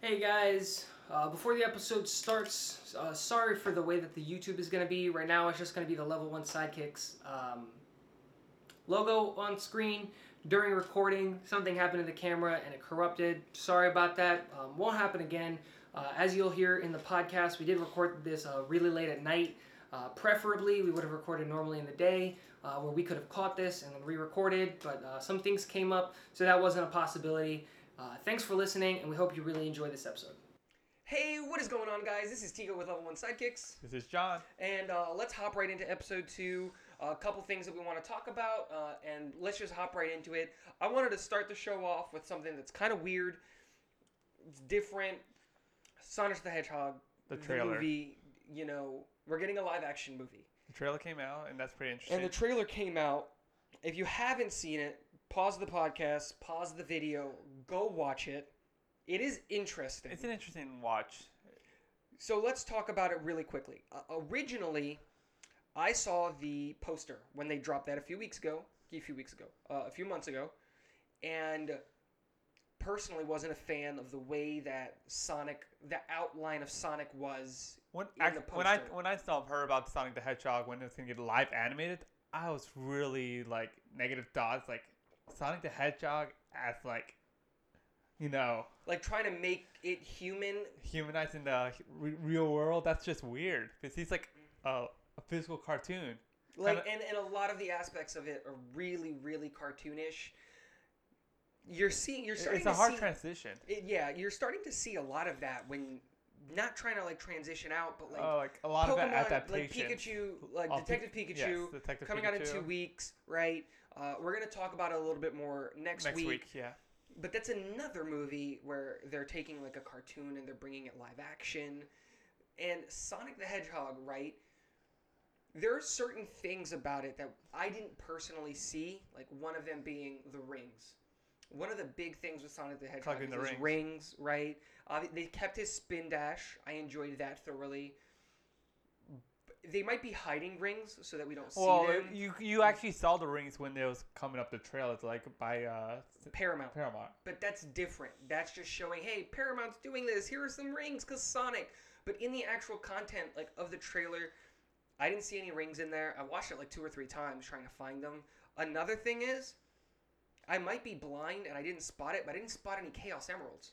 Hey guys, uh, before the episode starts, uh, sorry for the way that the YouTube is going to be. Right now, it's just going to be the level one sidekicks um, logo on screen. During recording, something happened to the camera and it corrupted. Sorry about that. Um, won't happen again. Uh, as you'll hear in the podcast, we did record this uh, really late at night. Uh, preferably, we would have recorded normally in the day, uh, where we could have caught this and then re-recorded. But uh, some things came up, so that wasn't a possibility. Uh, thanks for listening, and we hope you really enjoy this episode. Hey, what is going on, guys? This is Tigo with Level 1 Sidekicks, This is John. and uh, let's hop right into episode 2. A couple things that we want to talk about, uh, and let's just hop right into it. I wanted to start the show off with something that's kind of weird, it's different. Sonic the Hedgehog, The trailer. movie, you know, we're getting a live action movie. The trailer came out, and that's pretty interesting. And the trailer came out. If you haven't seen it, pause the podcast, pause the video, go watch it. It is interesting. it's an interesting watch. so let's talk about it really quickly. Uh, originally, I saw the poster when they dropped that a few weeks ago, a few weeks ago, uh, a few months ago, and personally wasn't a fan of the way that Sonic, the outline of Sonic was. When, the when I poster. when I saw heard about Sonic the Hedgehog when it was gonna get live animated, I was really like negative thoughts. Like Sonic the Hedgehog as like, you know, Like trying to make it human humanized in the re- real world. That's just weird because he's like a, a physical cartoon. like Kinda- and, and a lot of the aspects of it are really really cartoonish you're seeing you're starting It's a to hard see, transition. it- yeah you're starting to see a lot of that when not trying to like transition out but like Oh, like a lot Pokemon, of adaptation. like Pikachu, like Detective Pikachu, yes, Detective coming out in Pikachu. two weeks, right? Uh, we're gonna talk about it a little bit more next, Next week, week, yeah. But that's another movie where they're taking like a cartoon and they're bringing it live action. And Sonic the Hedgehog, right? There are certain things about it that I didn't personally see, like one of them being the rings. One of the big things with Sonic the Hedgehog is the his rings. rings, right? Uh, they kept his spin dash. I enjoyed that thoroughly. They might be hiding rings so that we don't see Well, them. you you actually saw the rings when they was coming up the trail. It's like by uh, Paramount. Paramount. But that's different. That's just showing, hey, Paramount's doing this. Here are some rings, cause Sonic. But in the actual content, like of the trailer, I didn't see any rings in there. I watched it like two or three times trying to find them. Another thing is, I might be blind and I didn't spot it, but I didn't spot any Chaos Emeralds.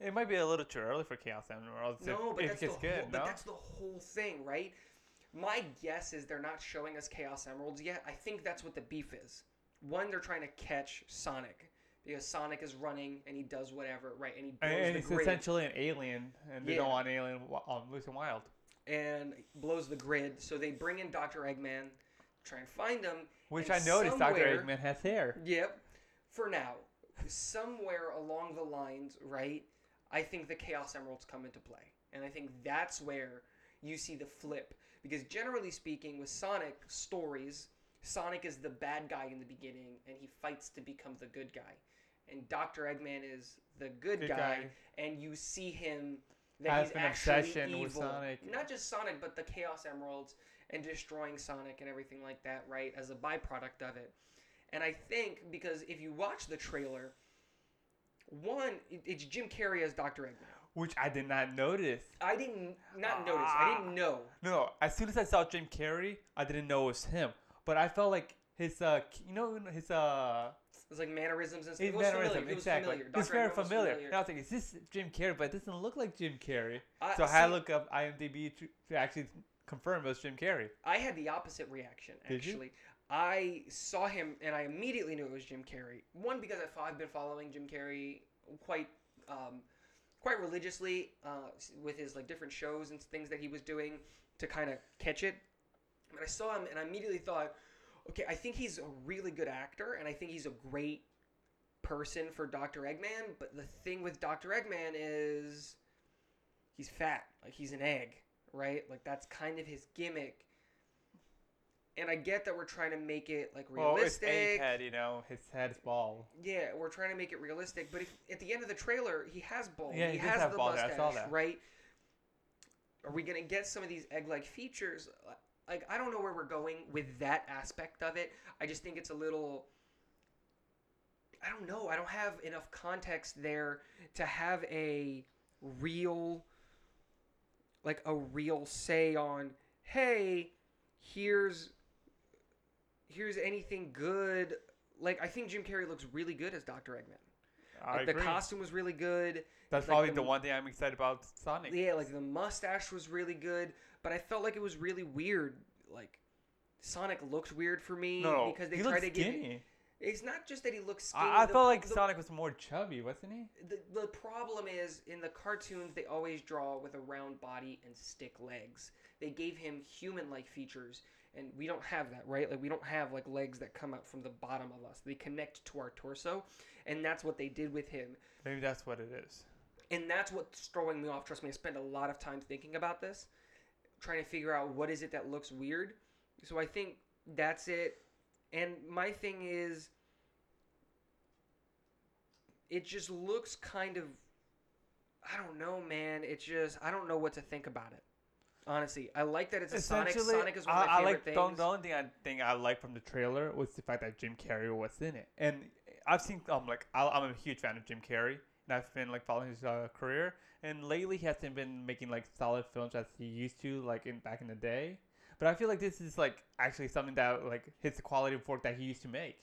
It might be a little too early for Chaos Emeralds. No, if, but if that's the gets good. whole, but no? that's the whole thing, right? My guess is they're not showing us Chaos Emeralds yet. I think that's what the beef is. One, they're trying to catch Sonic because Sonic is running and he does whatever, right? And he blows and, and the it's grid essentially an alien, and they Yeah. don't want alien on loose and wild. and blows the grid. So they bring in Doctor Eggman, try and find him. Which I noticed Dr. Eggman has hair. Yep. For now, somewhere along the lines, right? I think the Chaos Emeralds come into play, and I think that's where you see the flip. Because generally speaking, with Sonic stories, Sonic is the bad guy in the beginning, and he fights to become the good guy. And Doctor Eggman is the good, Good guy, guy. and you see him that Has he's an actually obsession evil. with Sonic. Not just Sonic, but the Chaos Emeralds and destroying Sonic and everything like that, right? As a byproduct of it. And I think because if you watch the trailer, one, it's Jim Carrey as Dr. Eggman. Which I did not notice. I didn't not notice. I didn't know. No. As soon as I saw Jim Carrey, I didn't know it was him. But I felt like his, uh, you know, his, uh, It was like mannerisms and stuff. his It was mannerism, familiar. It was exactly. familiar. It's very Eggman familiar. And I was like, is this Jim Carrey? But it doesn't look like Jim Carrey. So I had to look up IMDb to, to actually confirm it was Jim Carrey. I had the opposite reaction actually. I saw him and I immediately knew it was Jim Carrey. One because I've- been following Jim Carrey quite um, quite religiously uh, with his like different shows and things that he was doing to kind of catch it. But I saw him and I immediately thought, okay, I think he's a really good actor and I think he's a great person for Dr. Eggman. But the thing with Dr. Eggman is he's fat, like he's an egg, right? Like that's kind of his gimmick. And I get that we're trying to make it like realistic. Well, it's. Egghead, you know, his head's bald. Yeah, we're trying to make it realistic, but if at the end of the trailer he has bald, Yeah, he, he has have the bald mustache, saw that. right? Are we gonna get some of these egg-like features? Like I don't know where we're going with that aspect of it. I just think it's a little. I don't know. I don't have enough context there to have a real like a real say on hey, here's here's anything good. Like I think Jim Carrey looks really good as Dr. Eggman. I Like the costume was really good. That's like probably the the, one thing I'm excited about Sonic. Yeah, like the mustache was really good, but I felt like it was really weird. Like Sonic looked weird for me no, because they he tried to it- skinny. It's not just that he looks skinny. I, I the felt like the, Sonic was more chubby, wasn't he? the, the problem is in the cartoons they always draw with a round body and stick legs. They gave him human-like features, and we don't have that, right? Like we don't have like legs that come out from the bottom of us. They connect to our torso, and that's what they did with him. Maybe that's what it is. and that's what's throwing me off. Trust me, I spend a lot of time thinking about this, trying to figure out what is it that looks weird. So I think that's it. And my thing is, it just looks kind of, I don't know, man. It just, I don't know what to think about it. Honestly, I like that it's a Sonic. Sonic is one of my I, I favorite like the, things. the only thing I think I like from the trailer was the fact that Jim Carrey was in it, and I've seen um like I, I'm a huge fan of Jim Carrey, and I've been like following his uh, career, and lately he hasn't been making like solid films as he used to like in back in the day. But I feel like this is like actually something that like hits the quality of work that he used to make,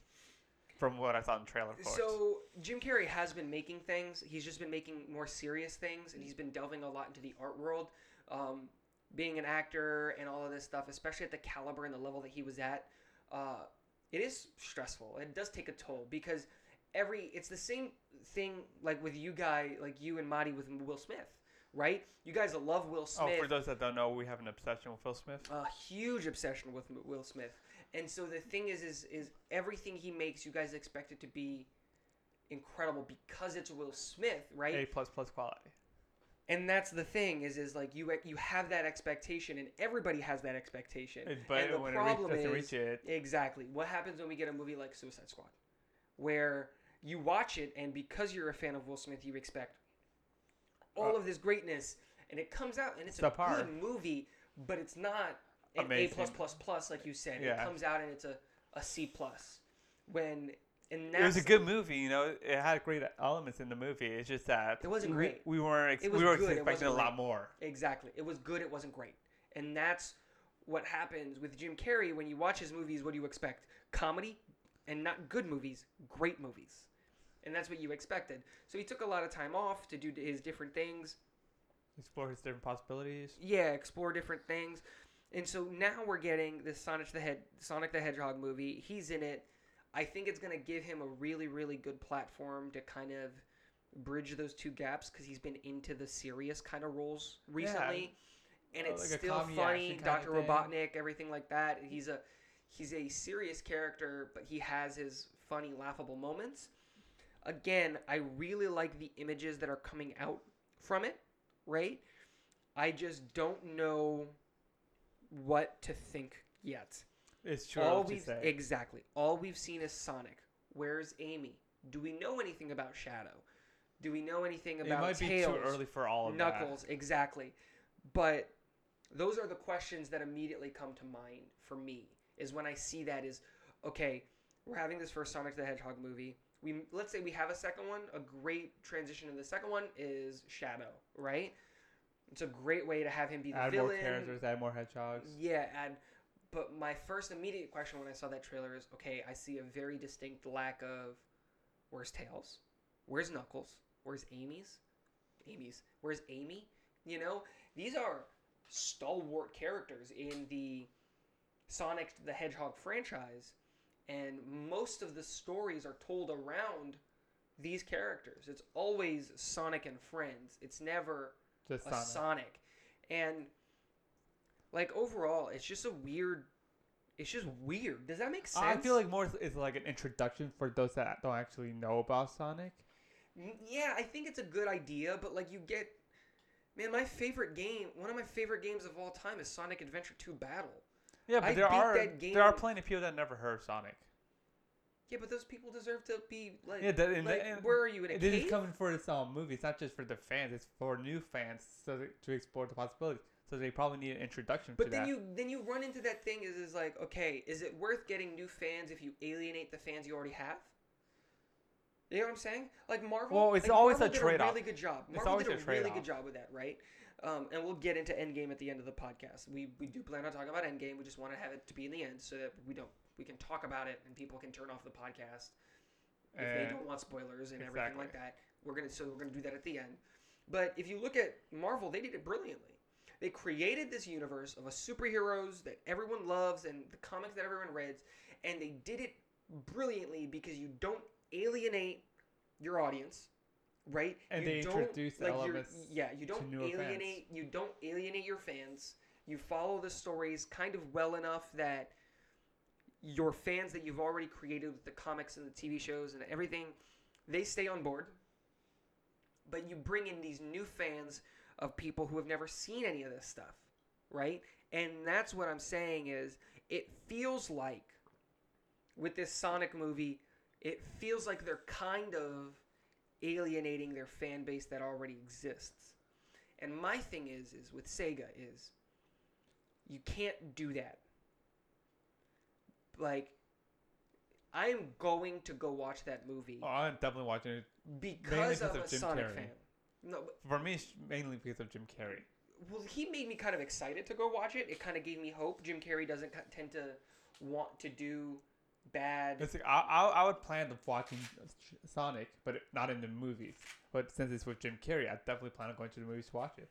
from what I saw in the trailer for. So Jim Carrey has been making things. He's just been making more serious things, and he's been delving a lot into the art world, um, being an actor and all of this stuff. Especially at the caliber and the level that he was at, uh, it is stressful. It does take a toll because every it's the same thing like with you guy, like you and Marty with Will Smith, right? You guys love Will Smith. oh, for those that don't know, we have an obsession with Will Smith. a huge obsession with Will Smith. And so the thing is, is, is everything he makes, you guys expect it to be incredible because it's Will Smith, right? A plus plus quality. And that's the thing is, is like you you have that expectation, and everybody has that expectation. But and the problem it reach, is, reach it, exactly what happens when we get a movie like Suicide Squad, where you watch it, and because you're a fan of Will Smith, you expect all Uh, of this greatness, and it comes out, and it's a subpar. good movie, but it's not an A plus plus plus like you said. It comes out and it's a, a C plus. When and it was a good movie. You know, it had great elements in the movie. It's just that It wasn't mm-hmm. great. We weren't. Ex- It was we were good, it expecting a lot more. Exactly. It was good. It wasn't great. And that's what happens with Jim Carrey when you watch his movies. What do you expect? Comedy, and not good movies, great movies. And that's what you expected. So he took a lot of time off to do his different things. Explore his different possibilities. Yeah, explore different things. And so now we're getting this Sonic the Head Sonic the Hedgehog movie. He's in it. I think it's going to give him a really really good platform to kind of bridge those two gaps cuz he's been into the serious kind of roles recently. And Uh, it's like still funny, Dr. Robotnik, everything like that. He's a he's a serious character, but he has his funny laughable moments. Again, I really like the images that are coming out from it, right? I just don't know what to think yet. It's true all we've say. exactly all we've seen is Sonic. Where's Amy? Do we know anything about Shadow? Do we know anything it about might be Tails? too early for all of Knuckles, exactly. But those are the questions that immediately come to mind for me. Is when I see that is okay. We're having this first Sonic the Hedgehog movie. We let's say we have a second one. A great transition to the second one is Shadow, right? It's a great way to have him be that. the Add villain. more characters. Add more hedgehogs. Yeah, and but my first immediate question when I saw that trailer is, okay, I see a very distinct lack of where's Tails, where's Knuckles, where's Amy's, Amy's, where's Amy? You know, these are stalwart characters in the Sonic the Hedgehog franchise, and most of the stories are told around these characters. It's always Sonic and friends. It's never Just a Sonic. Sonic. And like overall, it's just a weird. It's just weird. Does that make sense? I feel like more is- like an introduction for those that don't actually know about Sonic. Yeah, I think it's a good idea, but like you get, man, my favorite game, one of my favorite games of all time is Sonic Adventure 2 Battle. Yeah, but I there are there are plenty of people that never heard of Sonic. Yeah, but those people deserve to be like, Yeah, that, and, like and where are you in a this cave? is coming for own movie. It's not just for the fans; it's for new fans, so to explore the possibilities. So they probably need an introduction But to then that. you then you run into that thing is is like okay is it worth getting new fans if you alienate the fans you already have? You know what I'm saying? Like Marvel. Well, it's like, always Marvel a did trade-off. really good job. It's Marvel always did a a, really good job with that, right? Um, and we'll get into Endgame at the end of the podcast. We we do plan on talking about Endgame. We just want to have it to be in the end so that we don't we can talk about it and people can turn off the podcast if they don't want spoilers and everything like that. We're gonna so we're gonna do that at the end. But if you look at Marvel, they did it brilliantly. They created this universe of a superheroes that everyone loves and the comics that everyone reads, and they did it brilliantly because you don't alienate your audience, right? And you they don't, introduce you're- elements Yeah, you don't newer fans. alienate. You don't alienate your fans. You follow the stories kind of well enough that your fans that you've already created with the comics and the TV shows and everything, they stay on board. But you bring in these new fans of people who have never seen any of this stuff, right? And that's what I'm saying is it feels like with this Sonic movie, it feels like they're kind of alienating their fan base that already exists. And my thing is is with Sega is you can't do that. Like I'm going to go watch that movie Oh, I'm definitely watching it. because because I'm a of Jim Sonic Carrey. fan. No, but, For me, it's mainly because of Jim Carrey. well, he made me kind of excited to go watch it. It kind of gave me hope. Jim Carrey doesn't tend to want to do bad. It's like, I, I, I would plan on watching uh, Sonic, but not in the movies. But since it's with Jim Carrey, I definitely plan on going to the movies to watch it.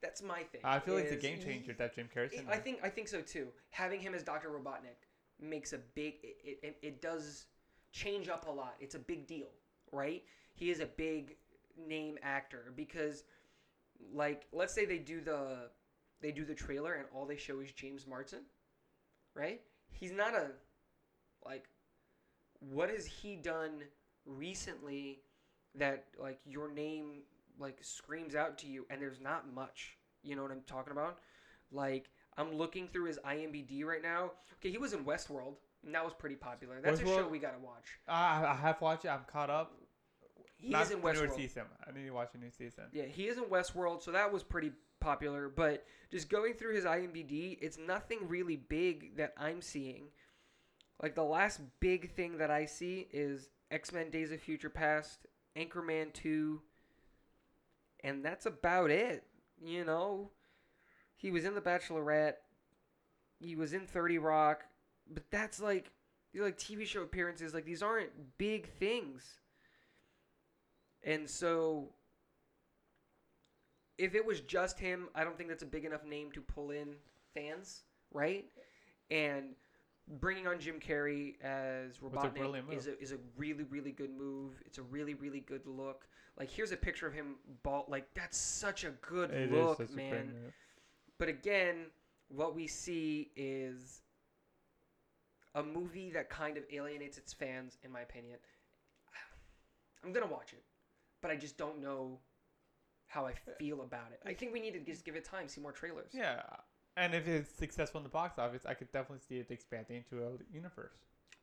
That's my thing. I feel like it's a game changer that Jim Carrey. I think I think so too. Having him as Dr. Robotnik makes a big it, it, it does change up a lot. It's a big deal, right? He is a big name actor because like let's say they do the they do the trailer and all they show is James Marsden, right? He's not a like what has he done recently that like your name like screams out to you and there's not much. You know what I'm talking about? Like I'm looking through his IMDb right now. Okay, he was in Westworld, and that was pretty popular. That's a show we gotta watch. I, I have watched it. I'm caught up. He Not is in Westworld. season. I need to watch a new season. Yeah, he is in Westworld, so that was pretty popular. But just going through his IMDb, it's nothing really big that I'm seeing. Like the last big thing that I see is X Men: Days of Future Past, Anchorman Two, and that's about it. You know, he was in The Bachelorette, he was in Thirty Rock, but that's like these like TV show appearances. Like these aren't big things. And so if it was just him, I don't think that's a big enough name to pull in fans, right? And bringing on Jim Carrey as Robotnik brilliant is a, is a really really good move. It's a really really good look. Like here's a picture of him bald. Like that's such a good It is look, a great man. But again, what we see is a movie that kind of alienates its fans, in my opinion. I'm gonna watch it, but I just don't know how I uh, feel about it. I think we need to just give it time, see more trailers. Yeah, and if it's successful in the box office, I could definitely see it expanding into a universe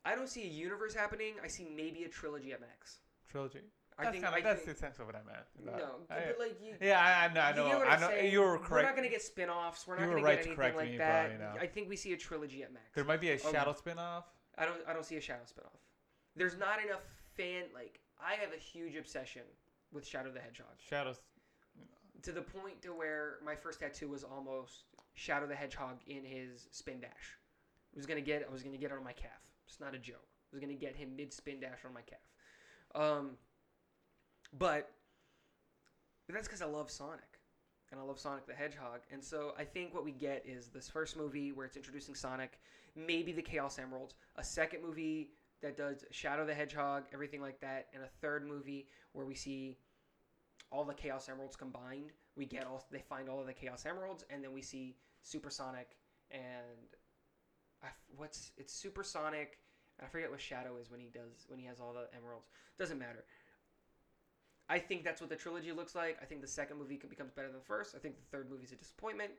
I don't see a universe happening. I see maybe a trilogy at max. trilogy. I That's think. kinda, I that's think essentially what I meant. no, I- but like you. yeah, I, I know. I you know. get what I know. saying? You were correct. We're not gonna get spin-offs. We're not You were gonna right get to anything correct like me, that. you know. I think we see a trilogy at max. There might be a Okay. shadow spin-off. I don't I don't see a Shadow spin-off. There's not enough fan like I have a huge obsession with Shadow the Hedgehog Shadows. to the point to where my first tattoo was almost Shadow the Hedgehog in his spin dash. I was gonna get I was gonna get it on my calf. It's not a joke. I was gonna get him mid spin dash on my calf. Um, but but that's because I love Sonic. And I love Sonic the Hedgehog. And so I think what we get is this first movie where it's introducing Sonic, maybe the Chaos Emeralds, a second movie that does Shadow the Hedgehog, everything like that, and a third movie where we see all the Chaos Emeralds combined. We get all they find all of the Chaos Emeralds, and then we see Supersonic and I what's it's Supersonic. I forget what Shadow is when he does when he has all the emeralds. Doesn't matter. I think that's what the trilogy looks like. I think the second movie becomes better than the first. I think the third movie is a disappointment,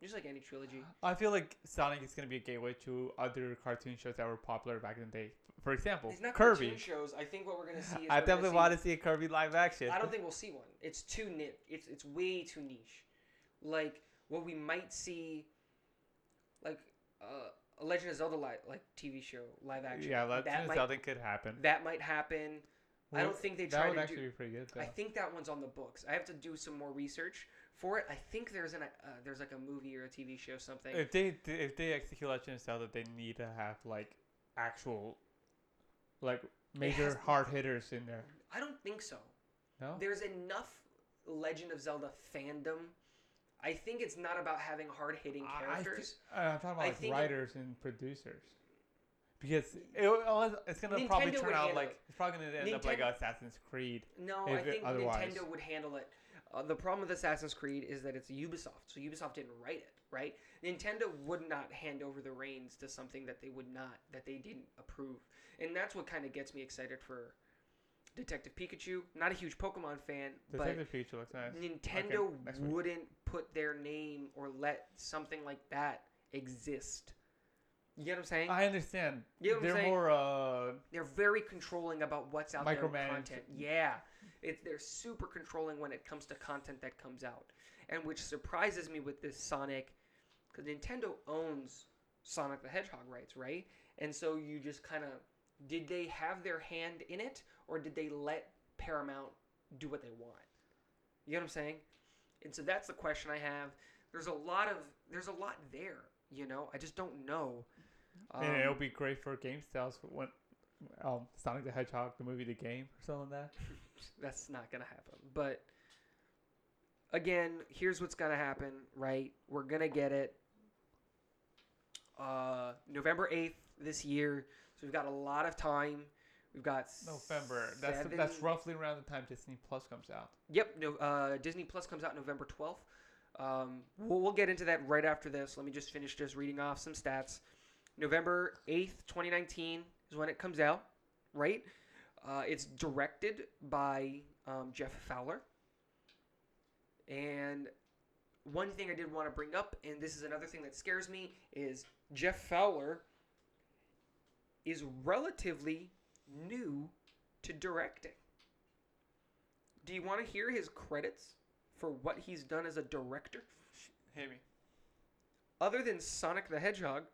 just like any trilogy. I feel like Sonic is gonna be a gateway to other cartoon shows that were popular back in the day. For example, It's not Kirby. cartoon shows. I think what we're gonna see is I definitely want to see a Kirby live action. I don't think we'll see one. It's too niche. It's it's way too niche. Like what we might see, like uh, a Legend of Zelda li- like TV show live action. Yeah, Legend that of might, Zelda could happen. That might happen. I don't think they that would to actually do. be pretty good. Though. I think that one's on the books. I have to do some more research for it. I think there's an uh, there's like a movie or a TV show something. if they if they execute Legend of Zelda, they need to have like actual, like major hard hitters in there. I don't think so. No. There's enough Legend of Zelda fandom. I think it's not about having hard hitting I- I characters. uh, I'm talking about I like think it- writers and producers. Because it, it's gonna probably turn out like it's probably gonna end up like Assassin's Creed. No, I think otherwise. Nintendo would handle it. Uh, the problem with Assassin's Creed is that it's Ubisoft, so Ubisoft didn't write it, right? Nintendo would not hand over the reins to something that they would not, that they didn't approve, and that's what kind of gets me excited for Detective Pikachu. Not a huge Pokemon fan, but Pikachu looks nice. Nintendo week. wouldn't put their name or let something like that exist. You get what I'm saying? I understand. You know what I'm They're saying? more uh they're very controlling about what's out there in content. Yeah, it, they're super controlling when it comes to content that comes out, and which surprises me with this Sonic, because Nintendo owns Sonic the Hedgehog rights, right? And so you just kind of did they have their hand in it, or did they let Paramount do what they want? You know what I'm saying? And so that's the question I have. There's a lot of there's a lot there. You know, I just don't know. and Um, it'll be great for game styles when um Sonic the Hedgehog the movie the game or something like that. that's not gonna happen. But again, here's what's gonna happen, right? We're gonna get it uh, November eighth this year, so we've got a lot of time. We've got November. That's seven- that's roughly around the time Disney Plus comes out. Yep, no, uh, Disney Plus comes out November 12th. Um, we'll, we'll get into that right after this. Let me just finish just reading off some stats. November 8th, 2019 is when it comes out, right? Uh, it's directed by um, Jeff Fowler. And one thing I did want to bring up, and this is another thing that scares me, is Jeff Fowler is relatively new to directing. Do you want to hear his credits for what he's done as a director? Hit me. Other than Sonic the Hedgehog,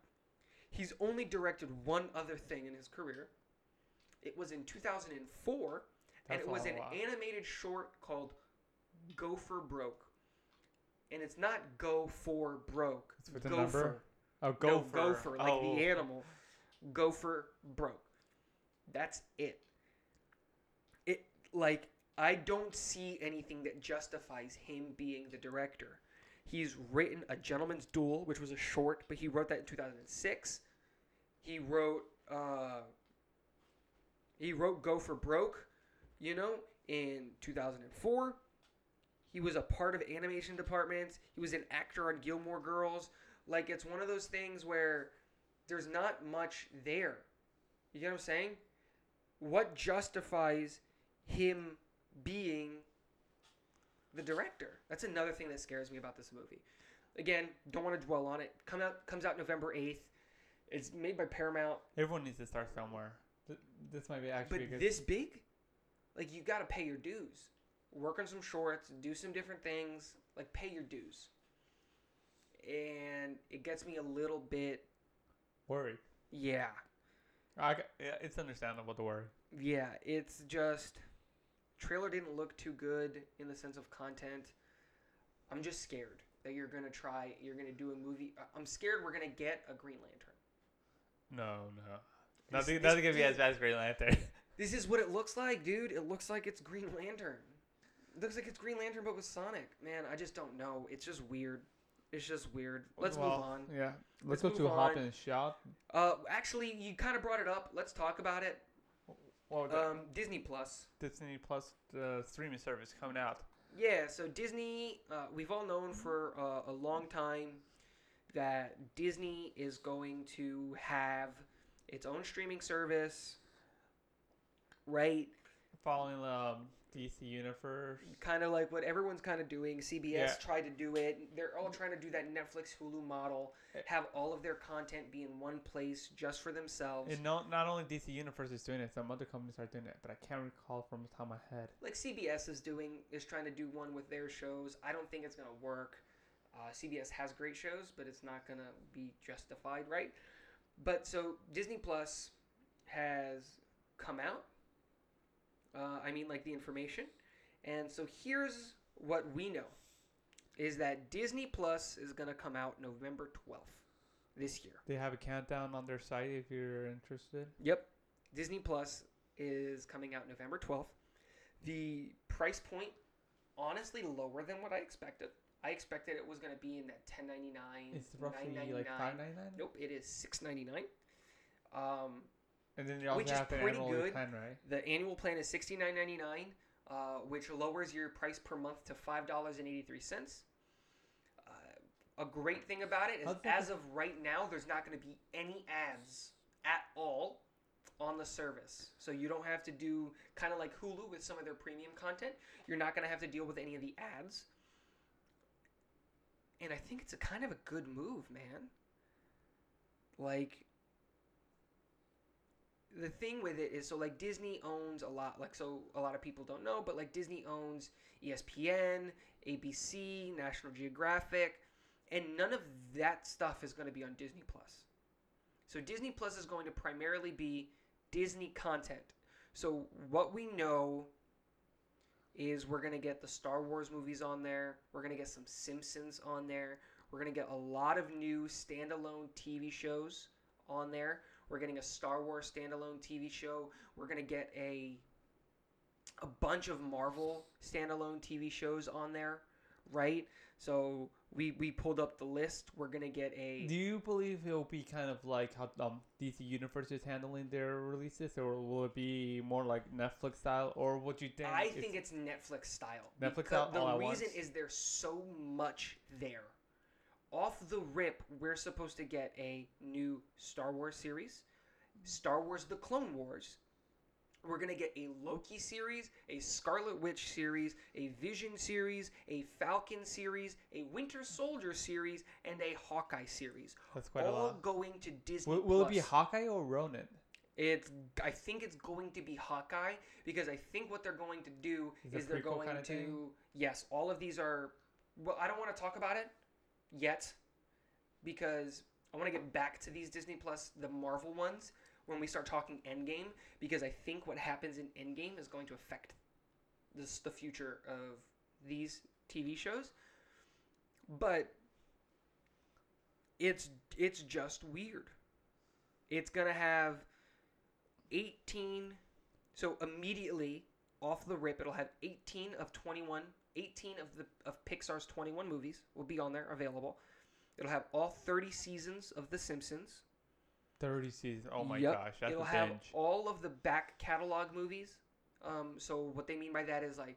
he's only directed one other thing in his career. It was in 2004, and it was an lot. animated short called Go for Broke. And it's not Go for Broke. It's with a Gopher. number? Oh, No, gopher. gopher, like oh. the animal. Gopher broke. That's it. It like I don't see anything that justifies him being the director. He's written A Gentleman's Duel, which was a short, but he wrote that in 2006. He wrote uh he wrote Go for Broke, you know, in 2004. He was a part of animation departments. He was an actor on Gilmore Girls. Like it's one of those things where there's not much there. You get what I'm saying? What justifies him being the director? That's another thing that scares me about this movie. Again, don't want to dwell on it. Come out comes out November 8th. It's made by Paramount, Everyone needs to start somewhere. Th- This might be actually but this big, like you got to pay your dues. Work on some shorts, do some different things, like pay your dues. And it gets me a little bit, worried. yeah, I, it's understandable to worry. yeah. It's just trailer didn't look too good in the sense of content. I'm just scared that you're gonna try, you're gonna do a movie. I'm scared we're gonna get a Green Lantern. No, no. Nothing, this- nothing gonna be as bad as Green Lantern. This is what it looks like, dude. It looks like it's Green Lantern. It looks like it's Green Lantern, but with Sonic. Man, I just don't know. It's just weird. It's just weird. Let's Well, move on. Yeah. Let's Let's, go to Hop on. and Shot. Uh, actually, you kind of brought it up. Let's talk about it. Well, Um, Disney Plus. Disney Plus the streaming service coming out. Yeah, so Disney, uh, we've all known for uh, a long time that Disney is going to have its own streaming service, right? Following um, DC Universe. Kind of like what everyone's kind of doing. CBS Yeah. tried to do it. They're all trying to do that Netflix Hulu model, Eh. have all of their content be in one place just for themselves. And no, not only DC Universe is doing it, some other companies are doing it, but I can't recall from the top of my head. like CBS is doing is trying to do one with their shows. I don't think it's gonna work. Uh, CBS has great shows, but it's not gonna be justified, right? But so Disney Plus has come out. Uh, I mean, like the information. And so here's what we know is that Disney Plus is going to come out November 12th this year. They have a countdown on their site if you're interested. Yep. Disney Plus is coming out November 12th. The price point, honestly, lower than what I expected. I expected it was going to be in that 10.99, It's roughly like five ninety nine. Nope, it is 6.99. Um, And then you also Which is have the pretty annual good. plan, right? the annual plan is $69.99, uh, which lowers your price per month to $5.83. Uh, a great thing about it is, How's that as of right now, there's not going to be any ads at all on the service. So you don't have to do kind of like Hulu with some of their premium content. You're not going to have to deal with any of the ads. And I think it's a kind of a good move, man. Like the thing with it is so like Disney owns a lot like so a lot of people don't know but like Disney owns ESPN, ABC, National Geographic and none of that stuff is going to be on Disney Plus. So Disney Plus is going to primarily be Disney content. So what we know is we're going to get the Star Wars movies on there. We're going to get some Simpsons on there. We're going to get a lot of new standalone TV shows on there. We're getting a Star Wars standalone TV show. We're going to get a a bunch of Marvel standalone TV shows on there, right? So we we pulled up the list. We're going to get a Do you believe it'll be kind of like how um, DC Universe is handling their releases, or will it be more like Netflix style, or what you think? I think it's Netflix style. Netflix style The reason is there's so much there. Off the rip, we're supposed to get a new Star Wars series, Star Wars: The Clone Wars. We're gonna get a Loki series, a Scarlet Witch series, a Vision series, a Falcon series, a Winter Soldier series, and a Hawkeye series. that's quite a all lot. going to Disney. Will, will it be Hawkeye or Ronin? It's. I think it's going to be Hawkeye because I think what they're going to do Is is they're going kinda to. thing? Yes, all of these are. Well, I don't want to talk about it yet because I want to get back to these Disney Plus, the Marvel ones, when we start talking Endgame because I think what happens in Endgame is going to affect this the future of these TV shows. But it's it's just weird. It's gonna have 18 so immediately off the rip it'll have 18 of 21 18 of the of Pixar's 21 movies will be on there available. It'll have all 30 seasons of The Simpsons. Thirty seasons. Oh my Yep. gosh, that's It'll have binge. all of the back catalog movies. Um, so what they mean by that is like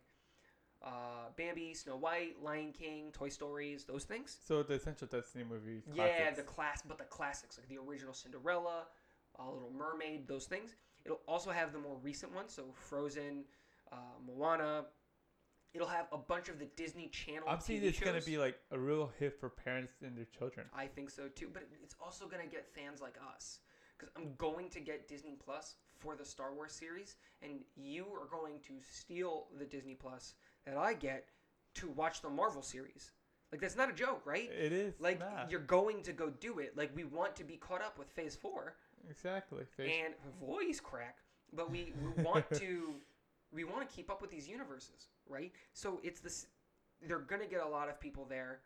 uh, Bambi, Snow White, Lion King, Toy Stories, those things. So the essential Disney movies. Yeah, the class, but the classics like the original Cinderella, uh, Little Mermaid, those things. It'll also have the more recent ones, so Frozen, uh, Moana. It'll have a bunch of the Disney Channel. I'm TV seeing it's gonna shows. be like a real hit for parents and their children. I think so too, but it's also gonna get fans like us because I'm going to get Disney Plus for the Star Wars series, and you are going to steal the Disney Plus that I get to watch the Marvel series. Like that's not a joke, right? It is Like not. you're going to go do it. Like we want to be caught up with Phase Four exactly. Face- and voice crack, but we, we want to we want to keep up with these universes, right? So it's this. They're gonna get a lot of people there,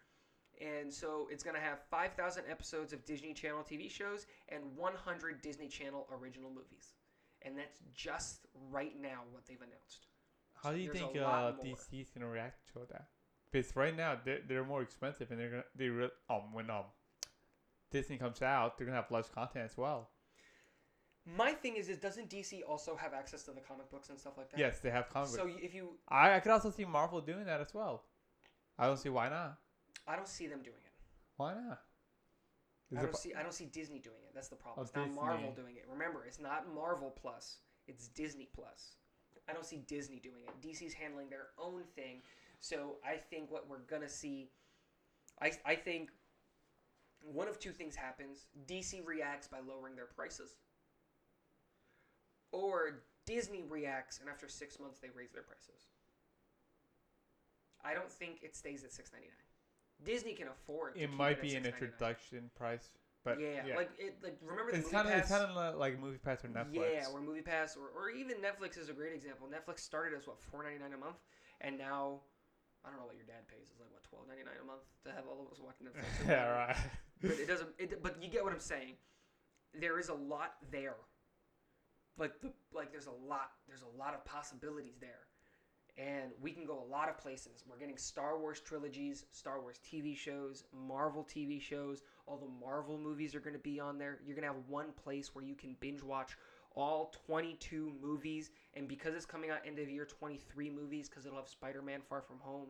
and so it's gonna have five thousand episodes of Disney Channel TV shows and one hundred Disney Channel original movies, and that's just right now what they've announced. How do you think uh, more. DC's gonna react to that? Because right now they're, they're more expensive, and they're gonna they re- um when um Disney comes out, they're gonna have less content as well. My thing is, is doesn't DC also have access to the comic books and stuff like that? Yes, they have comic. So books. if you, I I could also see Marvel doing that as well. I don't see why not. I don't see them doing it. Why not? Is I it don't po- see. I don't see Disney doing it. That's the problem. Oh, it's not Marvel doing it. Remember, it's not Marvel Plus. It's Disney Plus. I don't see Disney doing it. DC's handling their own thing. So I think what we're gonna see, I I think one of two things happens. DC reacts by lowering their prices, or Disney reacts and after six months they raise their prices. I don't think it stays at six ninety nine. Disney can afford. It might at be an introduction price. But yeah, yeah, like it. Like remember the it's movie kind of pass? it's kind of like movie pass or Netflix. Yeah, where Movie Pass or, or even Netflix is a great example. Netflix started as what four ninety nine a month, and now I don't know what your dad pays. It's like what twelve ninety nine a month to have all of us watching Netflix. yeah, right. But it doesn't. It, but you get what I'm saying. There is a lot there. Like the like, there's a lot. There's a lot of possibilities there, and we can go a lot of places. We're getting Star Wars trilogies, Star Wars TV shows, Marvel TV shows. All the Marvel movies are going to be on there. You're going to have one place where you can binge watch all 22 movies, and because it's coming out end of year, 23 movies because it'll have Spider-Man: Far From Home.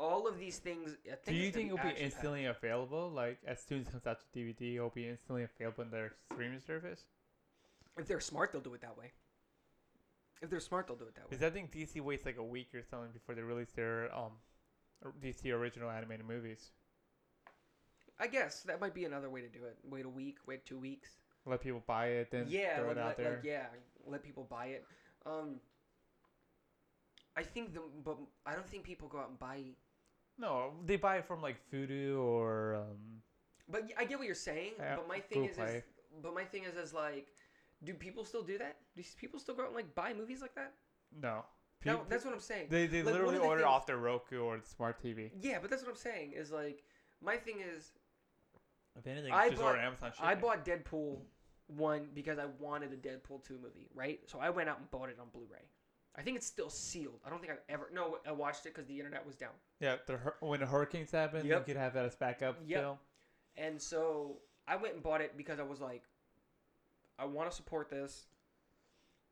All of these things. I think Do you think it'll be action-packed. instantly available? Like as soon as it comes out to DVD, it'll be instantly available on their streaming service? If they're smart, they'll do it that way. If they're smart, they'll do it that way. Because I think DC waits like a week or something before they release their um DC original animated movies. I guess that might be another way to do it. Wait a week, wait two weeks. Let people buy it, then yeah, throw like, it out like, there. like, yeah, let people buy it. Um, I think the but I don't think people go out and buy. No, they buy it from like Vudu or um. But I get what you're saying. But my thing Google is, is, but my thing is, is like, do people still do that? Do people still go out and like buy movies like that? No. No, that's what I'm saying. they they like, literally of the order things- off their Roku or the smart TV. Yeah, but that's what I'm saying. Is like, my thing is, If anything, I just bought- order Amazon shipping. I bought Deadpool one because I wanted a Deadpool two movie, right? So I went out and bought it on Blu-ray. I think it's still sealed. I don't think I've ever. No, I watched it because the internet was down. Yeah, the when the hurricanes happened, Yep. you could have that as backup. Yeah. And so I went and bought it because I was like, I want to support this.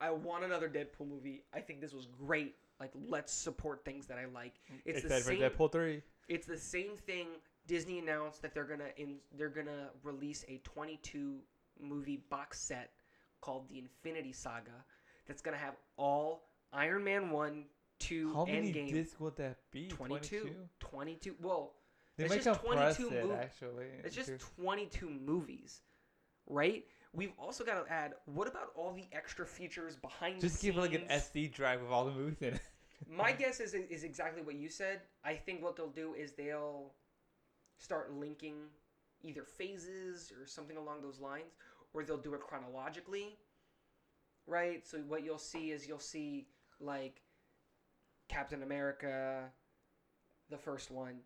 I want another Deadpool movie. I think this was great. Like, let's support things that I like. Mm. It's the Except for same. Deadpool three. It's the same thing. Disney announced that they're gonna in they're gonna release a 22 movie box set called the Infinity Saga. That's gonna have all Iron Man one, two, How many Endgame. discs would that be? 22. 22. Well, They It's just compress 22 it mov- actually. it's just 22 movies, right? We've also got to add. What about all the extra features behind this? just the give it like an? SD drive with all the movies in it. My guess is is exactly what you said. I think what they'll do is they'll start linking either phases or something along those lines, or they'll do it chronologically. Right. So what you'll see is you'll see like Captain America, the first one,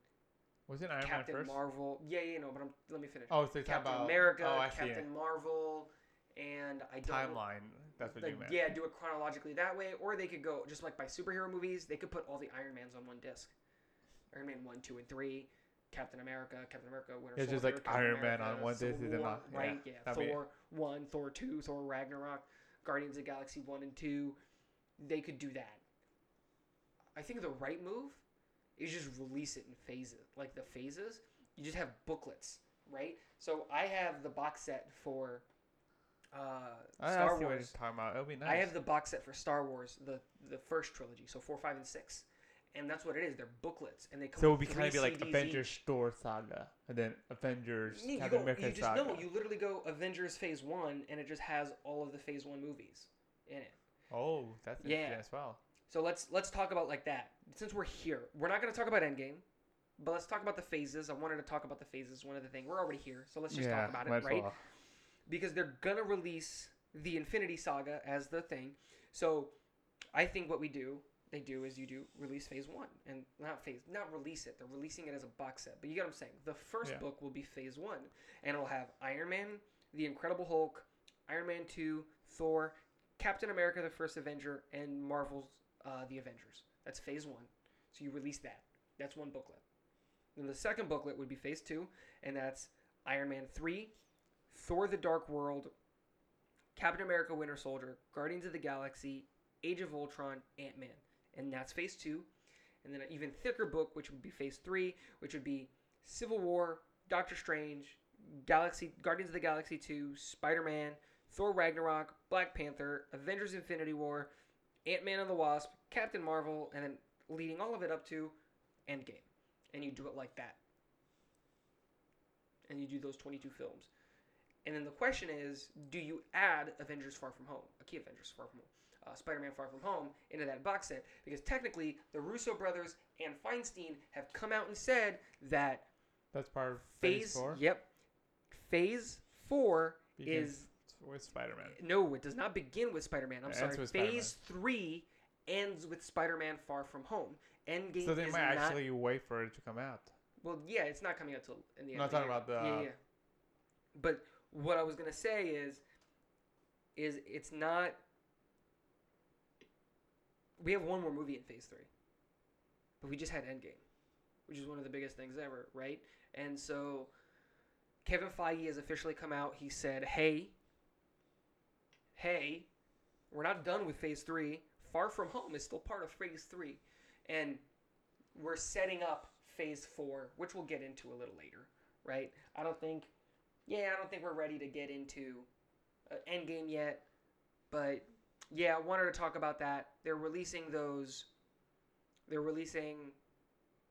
Was it Iron Captain Man first? Marvel. Yeah, yeah, no, but I'm, let me finish. Oh, so Captain about America, Oh, Captain. Marvel, and I don't Timeline. That's what like, you meant. yeah, do it chronologically that way, or they could go just like by superhero movies. They could put all the Iron Mans on one disc. Iron Man one, two, and three. Captain America, Captain America, Winter It's just like Captain Iron Man on one disc and then War, not- yeah, right? Yeah, be- Thor one, Thor two, Thor Ragnarok, Guardians of the Galaxy one and two. They could do that. I think the right move is just release it in phases, like the phases. You just have booklets, right? So I have the box set for uh, I Star Wars. talking about. It'll be nice. I have the box set for Star Wars, the the first trilogy, so four, five, and six, and that's what it is. They're booklets, and they come. so it would be kind of be like CDs Avengers each. Thor saga, and then Avengers Yeah, you, Captain go, America you just saga. no, you literally go Avengers Phase One, and it just has all of the Phase One movies in it. oh, that's Yeah. interesting as well. So let's let's talk about like that. Since we're here, we're not going to talk about Endgame, but let's talk about the phases. I wanted to talk about the phases. One of the thing we're already here, so let's just yeah, talk about it, right? well. because they're gonna release the Infinity Saga as the thing. So I think what we do, they do is you do release Phase One and not phase, not release it. They're releasing it as a box set. But you get what I'm saying. The first Yeah. book will be Phase One, and it'll have Iron Man, the Incredible Hulk, Iron Man Two, Thor, Captain America, the First Avenger, and Marvel's uh, the Avengers. That's Phase One. So you release that. That's one booklet. Then the second booklet would be Phase Two, and that's Iron Man Three, Thor: The Dark World, Captain America: Winter Soldier, Guardians of the Galaxy, Age of Ultron, Ant Man, and that's Phase Two. And then an even thicker book, which would be Phase Three, which would be Civil War, Doctor Strange, Galaxy, Guardians of the Galaxy Two, Spider Man, Thor: Ragnarok, Black Panther, Avengers: Infinity War, Ant Man and the Wasp, Captain Marvel, and then leading all of it up to Endgame. And you do it like that. And you do those 22 films. And then the question is, do you add Avengers Far From Home, a key Avengers Far From Home, uh, Spider-Man Far From Home into that box set? Because technically, the Russo brothers and Feinstein have come out and said that That's part of phase, phase four. yep, Phase Four Begins is with Spider-Man. no, it does not begin with Spider-Man. I'm It sorry. ends with Phase Three ends with Spider-Man Far From Home. Endgame So they is might not. actually wait for it to come out. Well, yeah, it's not coming out till in the end. Not of the talking year. about the- Yeah, yeah. But what I was gonna say is, is it's not. We have one more movie in Phase Three, but we just had Endgame, which is one of the biggest things ever, right? And so, Kevin Feige has officially come out. He said, "Hey, hey, we're not done with Phase Three. Far From Home is still part of Phase Three, and we're setting up Phase Four, which we'll get into a little later, right? I don't think, yeah, I don't think we're ready to get into uh, Endgame yet, but yeah, I wanted to talk about that. They're releasing those. They're releasing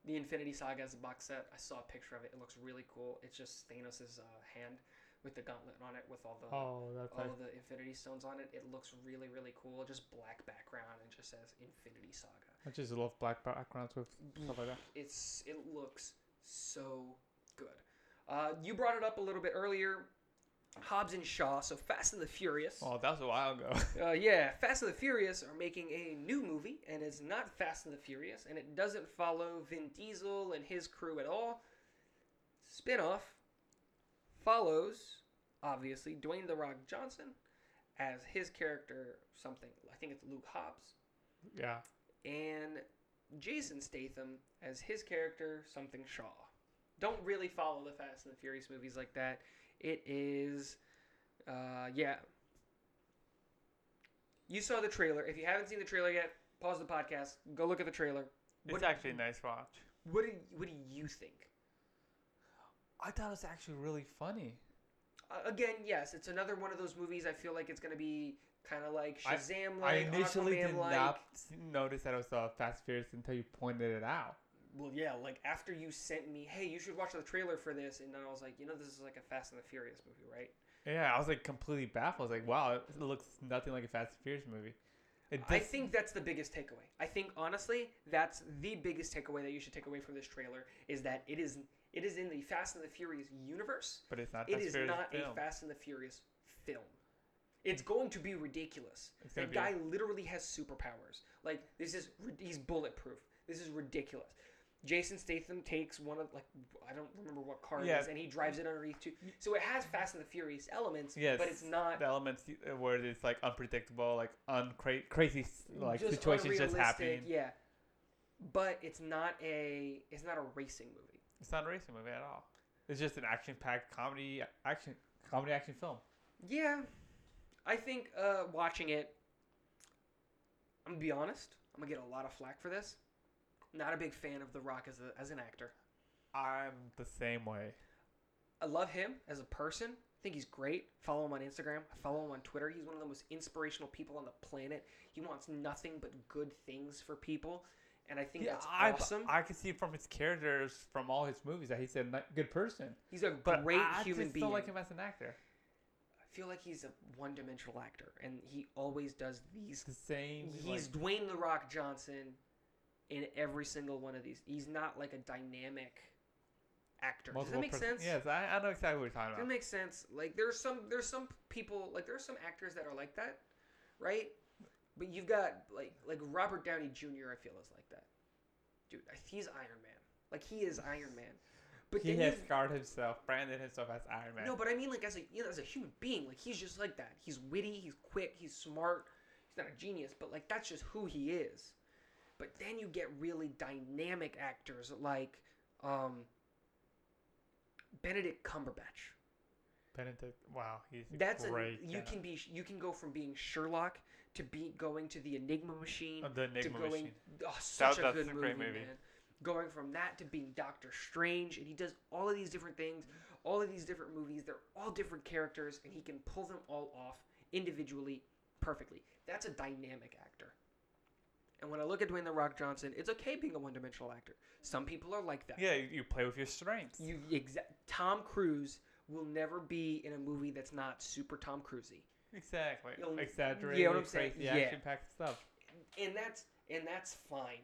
the Infinity Saga as a box set. I saw a picture of it. It looks really cool. It's just Thanos' uh, hand with the gauntlet on it, with all the Oh, all of the Infinity Stones on it. It looks really, really cool. Just black background and just says Infinity Saga. I just love black backgrounds with stuff like that. It's it looks so good. Uh, you brought it up a little bit earlier. Hobbs and Shaw, so Fast and the Furious. Oh, that was a while ago. Uh, yeah, Fast and the Furious are making a new movie, and it's not Fast and the Furious, and it doesn't follow Vin Diesel and his crew at all. Spinoff follows, obviously, Dwayne The Rock Johnson as his character, something, I think it's Luke Hobbs, yeah. and Jason Statham as his character, something Shaw. Don't really follow the Fast and the Furious movies like that. It is, uh, yeah. You saw the trailer. If you haven't seen the trailer yet, pause the podcast. Go look at the trailer. It's What- actually a nice watch. What do What do you think? I thought it was actually really funny. Uh, again, yes, it's another one of those movies. I feel like it's gonna be kind of like I- Shazam, I like initially Aquaman, did like. not notice that it was uh, Fast and Furious until you pointed it out. Well, yeah, like after you sent me, hey, you should watch the trailer for this, and then I was like, you know, this is like a Fast and the Furious movie, right? Yeah, I was like completely baffled. I was like, wow, it looks nothing like a Fast and Furious movie. I think that's the biggest takeaway. I think honestly, that's the biggest takeaway that you should take away from this trailer is that it is it is in the Fast and the Furious universe. but it's not. It Fast is Furious It is not film. a Fast and the Furious film. It's going to be ridiculous. The guy literally has superpowers. Like this is he's bulletproof. This is ridiculous. Jason Statham takes one of like I don't remember what car it Yeah. is, and he drives it underneath too. So it has Fast and the Furious elements, Yes, but it's not the elements uh, where it's like unpredictable, like uncra- crazy like just situations just unrealistic, happening. Yeah, but it's not a it's not a racing movie. It's not a racing movie at all. It's just an action-packed comedy action comedy action film. Yeah, I think uh, watching it, I'm gonna be honest. I'm gonna get a lot of flack for this. Not a big fan of The Rock as a, as an actor. I'm the same way. I love him as a person. I think he's great. Follow him on Instagram. I follow him on Twitter. He's one of the most inspirational people on the planet. He wants nothing but good things for people, and I think that's I, awesome. I can see from his characters from all his movies that he's a good person. he's a But great I human being. don't like him as an actor. I feel like he's a one-dimensional actor, and he always does these. The same. He's like, Dwayne the Rock Johnson in every single one of these. He's not like a dynamic actor. Does that make pers- sense? Yes, I, I know exactly what you're talking Does that makes sense? Like there's some there's some people like there's some actors that are like that, right? But you've got like like Robert Downey Jr. I feel is like that. Dude, he's Iron Man. Like he is Iron Man. But he has scarred himself, branded himself as Iron Man. No, but I mean like as a you know, as a human being, like he's just like that. He's witty, he's quick, he's smart. He's not a genius, but like that's just who he is. But then you get really dynamic actors like um Benedict Cumberbatch. Benedict, wow, he's That's great. a you can be you can go from being Sherlock to be going to the Enigma machine Oh, the to Enigma going Machine. oh, such a that's good a movie, great movie. man. Going from that to being Doctor Strange, and he does all of these different things, all of these different movies. They're all different characters, and he can pull them all off individually perfectly. That's a dynamic actor. And when I look at Dwayne the Rock Johnson, it's okay being a one-dimensional actor. Some people are like that. Yeah, you, you play with your strengths. You exa- Tom Cruise will never be in a movie that's not super Tom Cruisey. Exactly. You'll- Exaggerated, you know what I'm saying? Yeah. action-packed stuff. and that's and that's fine.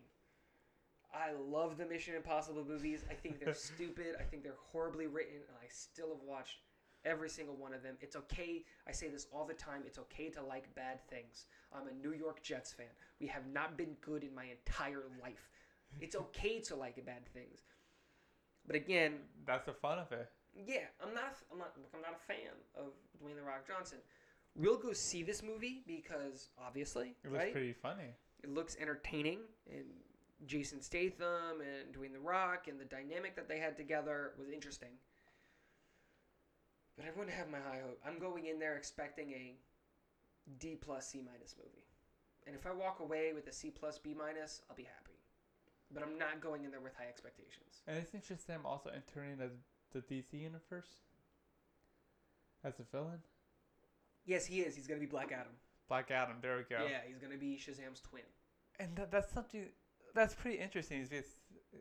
I love the Mission Impossible movies. I think they're stupid. I think they're horribly written, and I still have watched Every single one of them. It's okay. I say this all the time. It's okay to like bad things. I'm a New York Jets fan. We have not been good in my entire life. It's okay to like bad things. But again, That's the fun of it. yeah, I'm not. I'm not. I'm not a fan of Dwayne the Rock Johnson. We'll go see this movie because obviously, It looks right? pretty funny. it looks entertaining and Jason Statham and Dwayne the Rock and the dynamic that they had together was interesting. But I wouldn't have my high hope. I'm going in there expecting a D plus C minus movie, and if I walk away with a C plus B minus, I'll be happy. But I'm not going in there with high expectations. And isn't Shazam also entering the, the DC universe as a villain? Yes, he is. He's gonna be Black Adam. Black Adam. There we go. Yeah, he's gonna be Shazam's twin. And that, that's something that's pretty interesting. Is because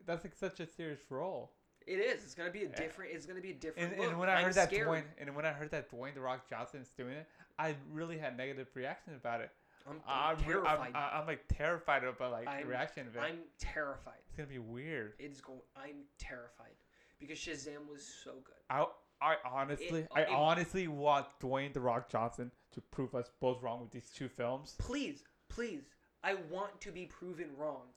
that's like such a serious role. It is. It's gonna be a Yeah. different. It's gonna be a different. And, and when I I'm heard that scared. Dwayne, and when I heard that Dwayne the Rock Johnson is doing it, I really had negative reaction about it. I'm, I'm, I'm, re- terrified. I'm, I'm like terrified about like I'm- the reaction of it. I'm terrified. it's gonna be weird. It's going. I'm terrified because Shazam was so good. I I honestly It- I it- honestly want Dwayne the Rock Johnson to prove us both wrong with these two films. Please, please, I want to be proven wrong.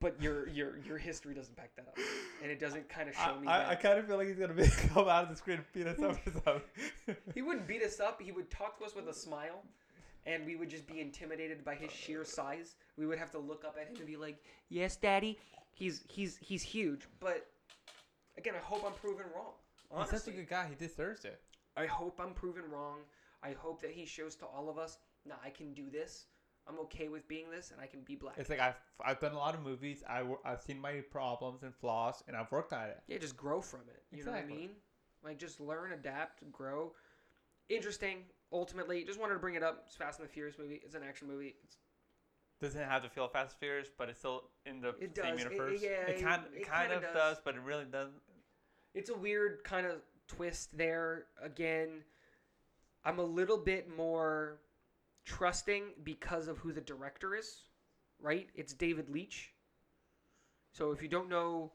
But your your your history doesn't back that up, and it doesn't kind of show I, me I, that. I kind of feel like he's gonna be, come out of the screen and beat us up or something. He wouldn't beat us up. He would talk to us with a smile, and we would just be intimidated by his sheer size. We would have to look up at him and be like, "Yes, Daddy." He's he's he's huge, but again, I hope I'm proven wrong. he's such a good guy. He deserves it. I hope I'm proven wrong. I hope that he shows to all of us, "Nah, I can do this. I'm okay with being this, and I can be black." It's like I've I've done a lot of movies. I I've seen my problems and flaws, and I've worked at it. Yeah, just grow from it. You know what I mean? Like just learn, adapt, grow. Interesting. Ultimately, just wanted to bring it up. It's Fast and the Furious movie. It's an action movie. It's Doesn't have to feel of Fast and Furious, but it's still in the It same does. It- universe. yeah, it kind it kind kinda of does. does. but it really doesn't. it's a weird kind of twist there. Again, I'm a little bit more trusting because of who the director is, right? It's David Leitch. So if you don't know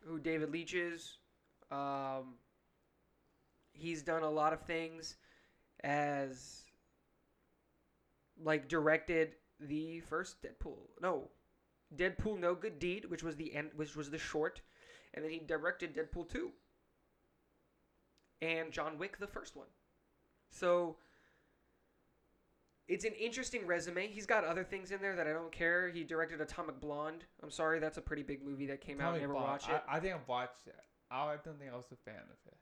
who David Leitch is, um, he's done a lot of things as like directed the first Deadpool. No, Deadpool No Good Deed, which was the end, which was the short, and then he directed Deadpool 2 and John Wick the first one. So it's an interesting resume. He's got other things in there that I don't care. He directed Atomic Blonde. I'm sorry, that's a pretty big movie that came out. I Atomic never Blonde, watched it. I, I think I've watched it. I don't think I was a fan of it.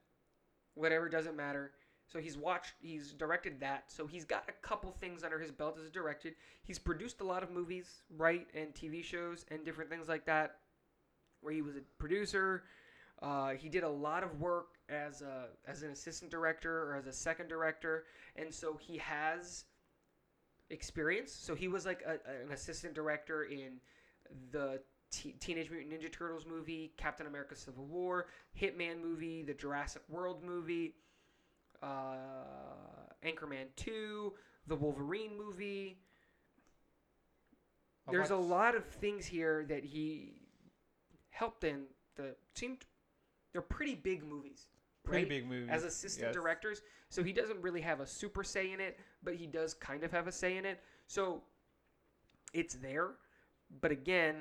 Whatever doesn't matter. So he's watched, he's directed that. So he's got a couple things under his belt as a directed. He's produced a lot of movies, right, and TV shows and different things like that, where he was a producer. Uh, he did a lot of work as a as an assistant director or as a second director, and so he has experience. So he was like a, an assistant director in the T- Teenage Mutant Ninja Turtles movie, Captain America: Civil War, Hitman movie, the Jurassic World movie, uh, Anchorman 2, the Wolverine movie. I There's a lot of things here that he helped in. The seemed they're pretty big movies, Pretty right? big movie. As assistant yes. directors, so he doesn't really have a super say in it, but he does kind of have a say in it. So it's there, but again,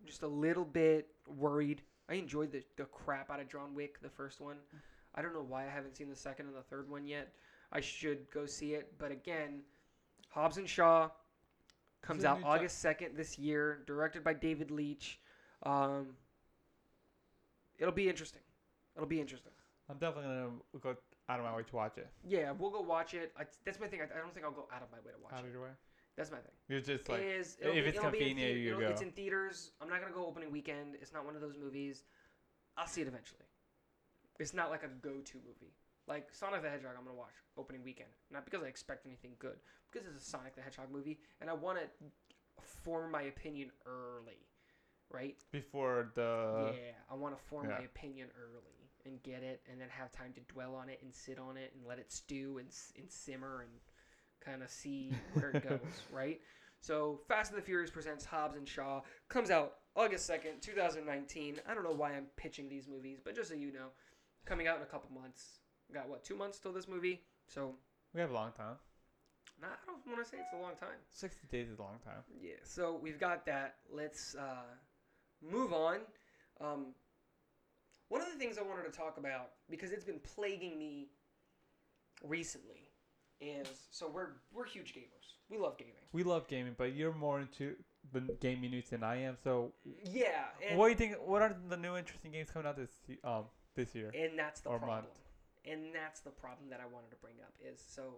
I'm just a little bit worried. I enjoyed the, the crap out of John Wick, the first one. I don't know why I haven't seen the second and the third one yet. I should go see it, but again, Hobbs and Shaw comes out new Jo- August second this year, directed by David Leitch. Um, it'll be interesting. It'll be interesting. I'm definitely gonna go out of my way to watch it. Yeah, we'll go watch it. I, that's my thing. I, I don't think I'll go out of my way to watch Out it. Out of your way. That's my thing. You're just like it is. if be- it's it'll be in convenient, thea- you it'll- It's in theaters. I'm not gonna go opening weekend. It's not one of those movies. I'll see it eventually. It's not like a go-to movie. Like Sonic the Hedgehog, I'm gonna watch opening weekend. Not because I expect anything good, because it's a Sonic the Hedgehog movie, and I want to form my opinion early, right? before the yeah, I want to form my opinion early and get it, and then have time to dwell on it and sit on it and let it stew and, and simmer and kind of see where it goes, right? So Fast and the Furious presents Hobbs and Shaw comes out August second, two thousand nineteen. I don't know why I'm pitching these movies, but just so you know, coming out in a couple months. Got what two months till this movie? So We have a long time. nah, I don't want to say it's a long time. 60 days is a long time. Yeah, so we've got that. Let's uh, move on. Um, one of the things I wanted to talk about because it's been plaguing me recently is so we're we're huge gamers. We love gaming. We love gaming, but you're more into the gaming news than I am. So, Yeah, what do you think? What are the new interesting games coming out this um this year? and that's the problem. month. And that's the problem that I wanted to bring up is so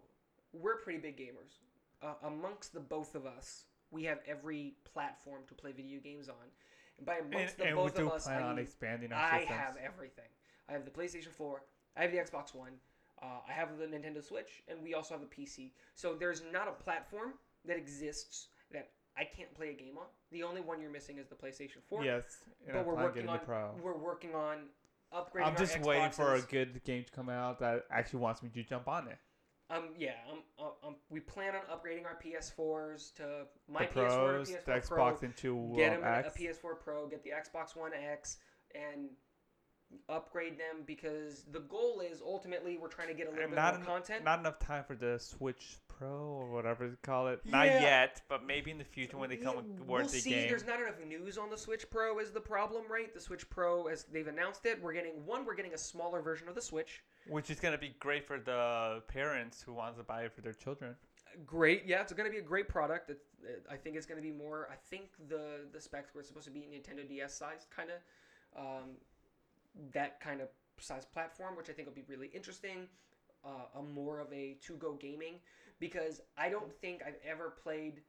we're pretty big gamers. Uh, amongst the both of us, we have every platform to play video games on. And by And, amongst the and we both do of us, I mean expanding our I have everything. I have the PlayStation 4. I have the Xbox One. Uh, I have the Nintendo Switch, and we also have a PC. So there's not a platform that exists that I can't play a game on. The only one you're missing is the PlayStation 4. Yes, and but we're working on we're working on upgrading. I'm just waiting for a good game to come out that actually wants me to jump on it. Um, yeah, um, uh, um, we plan on upgrading our PS4s to my the PS4 Pros, to PS4 Pro. Xbox into get them a X. PS4 Pro, get the Xbox One X, and upgrade them because the goal is ultimately we're trying to get a little And bit more en- content. Not enough time for the Switch Pro or whatever you call it. Not Yeah. yet, but maybe in the future when they come with we'll warranty see. game. There's not enough news on the Switch Pro is the problem, right? The Switch Pro, as they've announced it, we're getting one. We're getting a smaller version of the Switch. Which is gonna be great for the parents who wants to buy it for their children. Great, yeah, it's going to be a great product. It, it, I think it's going to be more. I think the the specs were supposed to be Nintendo DS sized, kind of, um, that kind of size platform, which I think will be really interesting. Uh, a more of a to go gaming because I don't think I've ever played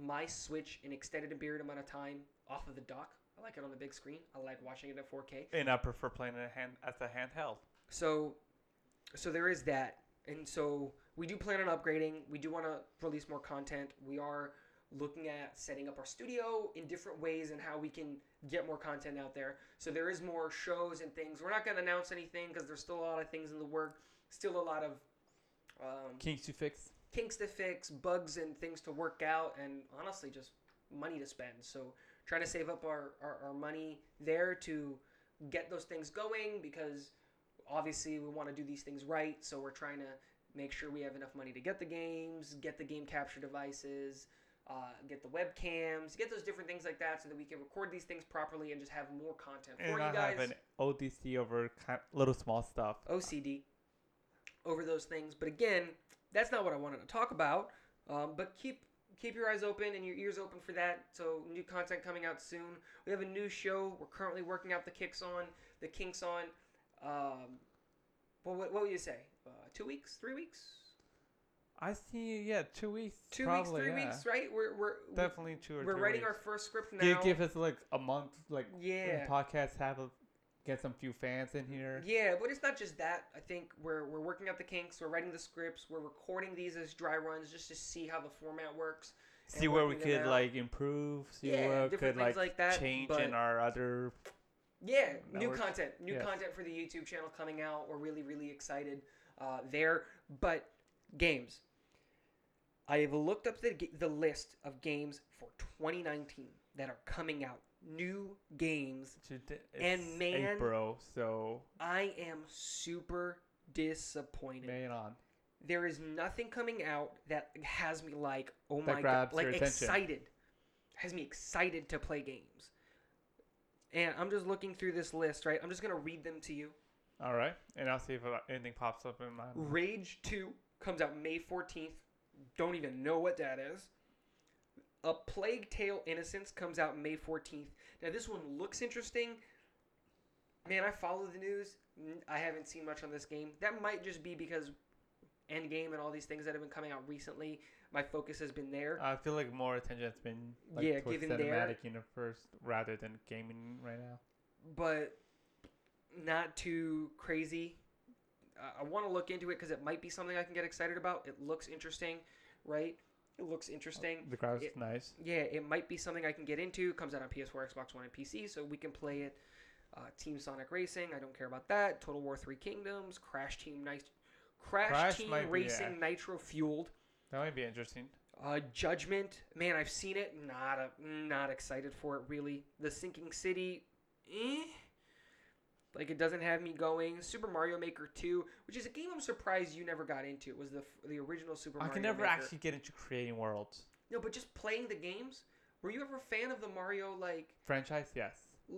my Switch an extended a period amount of time off of the dock. I like it on the big screen. I like watching it at 4K. And I prefer playing it hand as a handheld. So, so there is that, and so we do plan on upgrading. We do want to release more content. We are looking at setting up our studio in different ways and how we can get more content out there. So there is more shows and things. We're not going to announce anything because there's still a lot of things in the work. Still a lot of um, Kinks to fix. Kinks to fix, bugs and things to work out, and honestly, just money to spend. So trying to save up our, our, our money there to get those things going because obviously we want to do these things right. So we're trying to make sure we have enough money to get the games, get the game capture devices, uh, get the webcams, get those different things like that so that we can record these things properly and just have more content for And you I guys. have an ODC over kind little small stuff. OCD over those things. But again, that's not what I wanted to talk about. Um, but keep keep your eyes open and your ears open for that. So new content coming out soon. We have a new show. We're currently working out the kicks on, the kinks on. Um, well, what, what would you say? Uh, two weeks, three weeks, I see. Yeah, two weeks. two probably, weeks, three yeah. weeks, right? We're we're Definitely two or we're writing weeks. our first script now. Give, give us like a month, like yeah. podcasts have a get some few fans in here. Yeah, but it's not just that. I think we're we're working out the kinks. We're writing the scripts. We're recording these as dry runs just to see how the format works. See where we could out. like improve. See Yeah, where we could like, like that, change in our other. Yeah, new content, new Yes. content for the YouTube channel coming out. We're really really excited uh, there. But games, I have looked up the the list of games for 2019 that are coming out. New games. And it's man- April, so I am super disappointed. man on. there is nothing coming out that has me like oh That my god like attention. excited has me excited to play games and i'm just looking through this list right i'm just gonna read them to you All right, and I'll see if anything pops up in my. rage 2 comes out may 14th don't even know what that is a plague tale innocence comes out may 14th now this one looks interesting man i follow the news I haven't seen much on this game that might just be because endgame and all these things that have been coming out recently my focus has been there I feel like more attention has been like, Yeah, towards given there. cinematic universe rather than gaming right now. but not too crazy. Uh, I want to look into it because it might be something I can get excited about. It looks interesting, right? It looks interesting. The graphics It- is nice. Yeah, it might be something I can get into. It comes out on PS4, Xbox One, and PC, so we can play it. Uh, Team Sonic Racing, I don't care about that. Total War Three Kingdoms, Crash Team Nice, Crash, Crash Team might Racing yeah. Nitro Fueled. That might be interesting. Uh, Judgment, man, I've seen it. Not a, not excited for it really. The Sinking City, eh. Like it doesn't have me going. Super Mario Maker 2, which is a game I'm surprised you never got into. It was the the original Super I Mario I can never Maker. actually get into creating worlds. No, but just playing the games. Were you ever a fan of the Mario like Franchise, yes.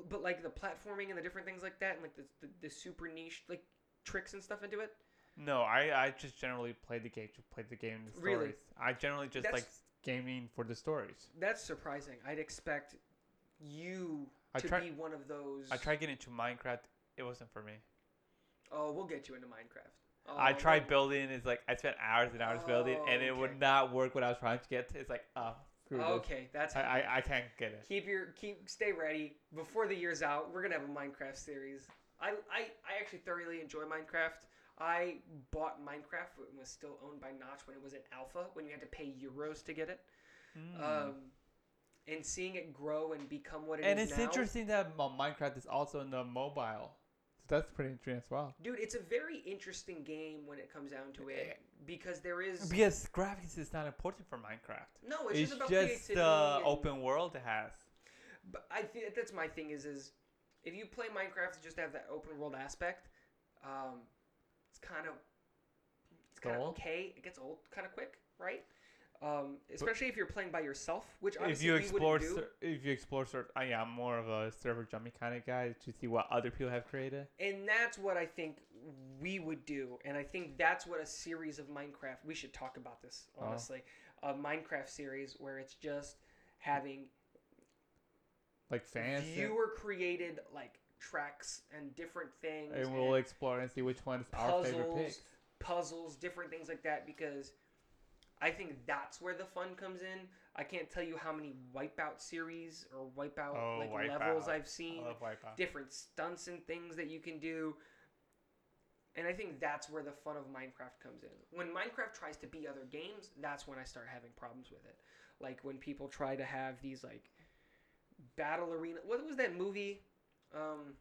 but like the platforming and the different things like that and like the the, the super niche like tricks and stuff into it? No, I, I just generally play the game to play the game and the stories. Really? I generally just That's- like gaming for the stories. That's surprising. I'd expect you I to try- be one of those. I tried getting into Minecraft. It wasn't for me. Oh, we'll get you into Minecraft. Oh, I tried building. It's like I spent hours and hours building, Oh, and it okay. would not work what I was trying to get. To. It's like, oh. Okay, that's I, I, I can't get it. keep your keep stay ready before the year's out. We're gonna have a Minecraft series. I I, I actually thoroughly enjoy Minecraft. I bought Minecraft when it was still owned by Notch when it was in alpha when you had to pay euros to get it. Mm. Um, and seeing it grow and become what it is and it's now, interesting that Minecraft is also in the mobile. That's pretty interesting as well. dude. It's a very interesting game when it comes down to it because there is Because graphics is not important for Minecraft. no. It's, just about creativity. the and- open world it has. But I think that's my thing is is if you play Minecraft to just have that open world aspect, um, it's kind of it's kind of Dull? okay. It gets old kind of quick, right? Um, especially if you're playing by yourself, which If you explore, do. if you explore, uh, yeah, I'm more of a server jumping kind of guy to see what other people have created. and that's what I think we would do, and I think that's what a series of Minecraft. We should talk about this Oh. honestly, a Minecraft series where it's just having Like fans, viewer created like tracks and different things, and we'll and- explore and see which one is our favorite pick. puzzles, puzzles, different things like that because I think that's where the fun comes in. I can't tell you how many Wipeout series or Wipeout Oh, like levels I've seen, Wipeout. different stunts and things that you can do. And I think that's where the fun of Minecraft comes in. When Minecraft tries to be other games, that's when I start having problems with it. Like when people try to have these like battle arena. What was that movie? Um,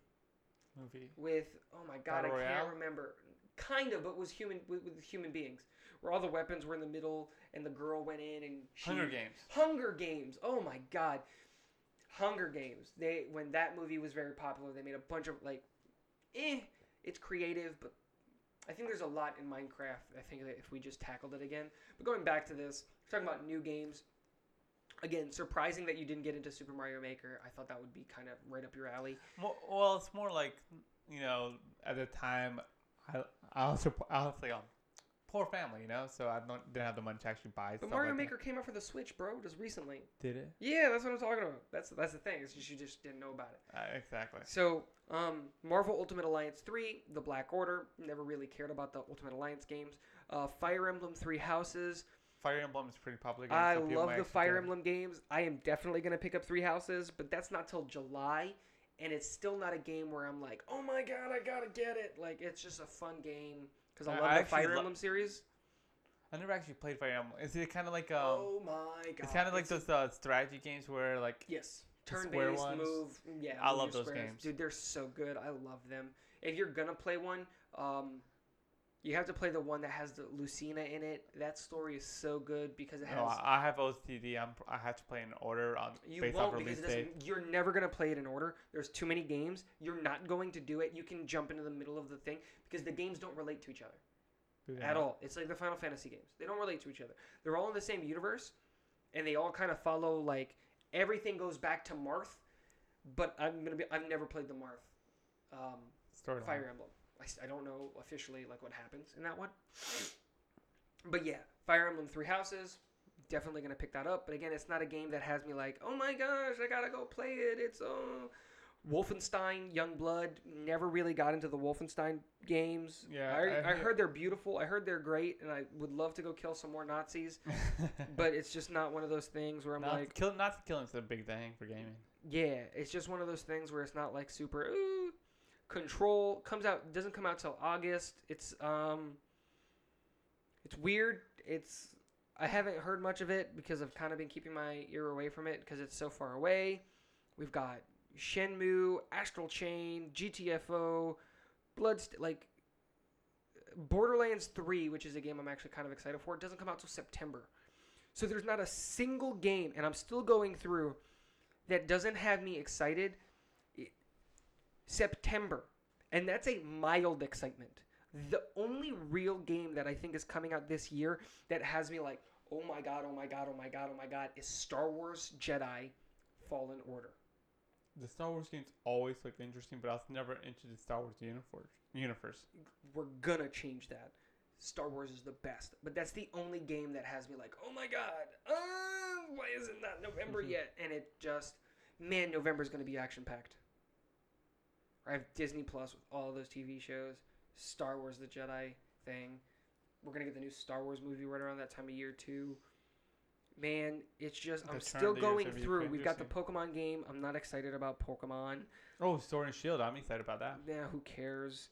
Movie. with oh my god, Battle I Royale? can't remember. Kind of, but was human with, with human beings, where all the weapons were in the middle, and the girl went in and she, Hunger Games. Hunger Games. Oh my god, Hunger Games. They when that movie was very popular, they made a bunch of like, eh, it's creative, but I think there's a lot in Minecraft. I think that if we just tackled it again. But going back to this, talking about new games. Again, surprising that you didn't get into Super Mario Maker. I thought that would be kind of right up your alley. Well, it's more like you know, at the time, I I was supp- I was like um, poor family, you know, so I don't didn't have the money to actually buy. But Mario like that. Maker came out for the Switch, bro, just recently. did it Yeah, that's what I'm talking about. That's that's the thing. It's just you just didn't know about it. uh, exactly. So, um, Marvel Ultimate Alliance 3, The Black Order. Never really cared about the Ultimate Alliance games. Uh, Fire Emblem Three Houses. Fire Emblem is pretty popular. Game, I so love the Fire. Emblem games. I am definitely gonna pick up Three Houses, but that's not till July, and it's still not a game where I'm like, oh my god, I gotta get it. Like it's just a fun game because I I- love I the Fire lo- Emblem series. I never actually played Fire Emblem. Is it kind of like um? oh my god, it's kind of like It's a- those uh, strategy games where like Yes. turn-based move. Yeah. I move love those squares. games. Dude, they're so good. I love them. If you're gonna play one, um, you have to play the one that has the Lucina in it. That story is so good because it has. no, I have OCD. I'm I have to play in order on you based off won't because release it date. doesn't, you're never gonna play it in order. There's too many games. You're not going to do it. You can jump into the middle of the thing because the games don't relate to each other Yeah. at all. It's like the Final Fantasy games. They don't relate to each other. They're all in the same universe, and they all kind of follow like everything goes back to Marth. But I'm gonna be. I've never played the Marth um, Storyline. Fire Emblem. I, I don't know officially like what happens in that one. But yeah, Fire Emblem Three Houses. Definitely gonna pick that up. But again, it's not a game that has me like, oh my gosh, I gotta go play it. It's oh. Wolfenstein, Young Blood, never really got into the Wolfenstein games. Yeah, I, I I, heard they're beautiful. I heard they're great, and I would love to go kill some more Nazis. But it's just not one of those things where I'm not like, kill, not killing is a big thing for gaming. yeah, it's just one of those things where it's not like super. Ooh. Control comes out doesn't come out till August. It's um, it's weird. It's I haven't heard much of it because I've kind of been keeping my ear away from it because it's so far away. We've got Shenmue, Astral Chain, GTFO, Bloodst like Borderlands 3, which is a game I'm actually kind of excited for. It doesn't come out till September. So there's not a single game, and I'm still going through that doesn't have me excited. September, and that's a mild excitement. The only real game that I think is coming out this year that has me like, oh my god, oh my god, oh my god, oh my god, is Star Wars Jedi Fallen Order. The Star Wars games always look interesting, but I was never into the Star Wars universe. We're gonna change that. Star Wars is the best, but that's the only game that has me like, oh my god, uh, why is it not November yet? And it just, man, November is gonna be action packed. I have Disney Plus with all those TV shows, Star Wars: The Jedi thing. We're gonna get the new Star Wars movie right around that time of year too. Man, it's just The I'm still of the year is going through. We've got the Pokemon game. I'm not excited about Pokemon. Oh, Sword and Shield. I'm excited about that. Yeah, who cares?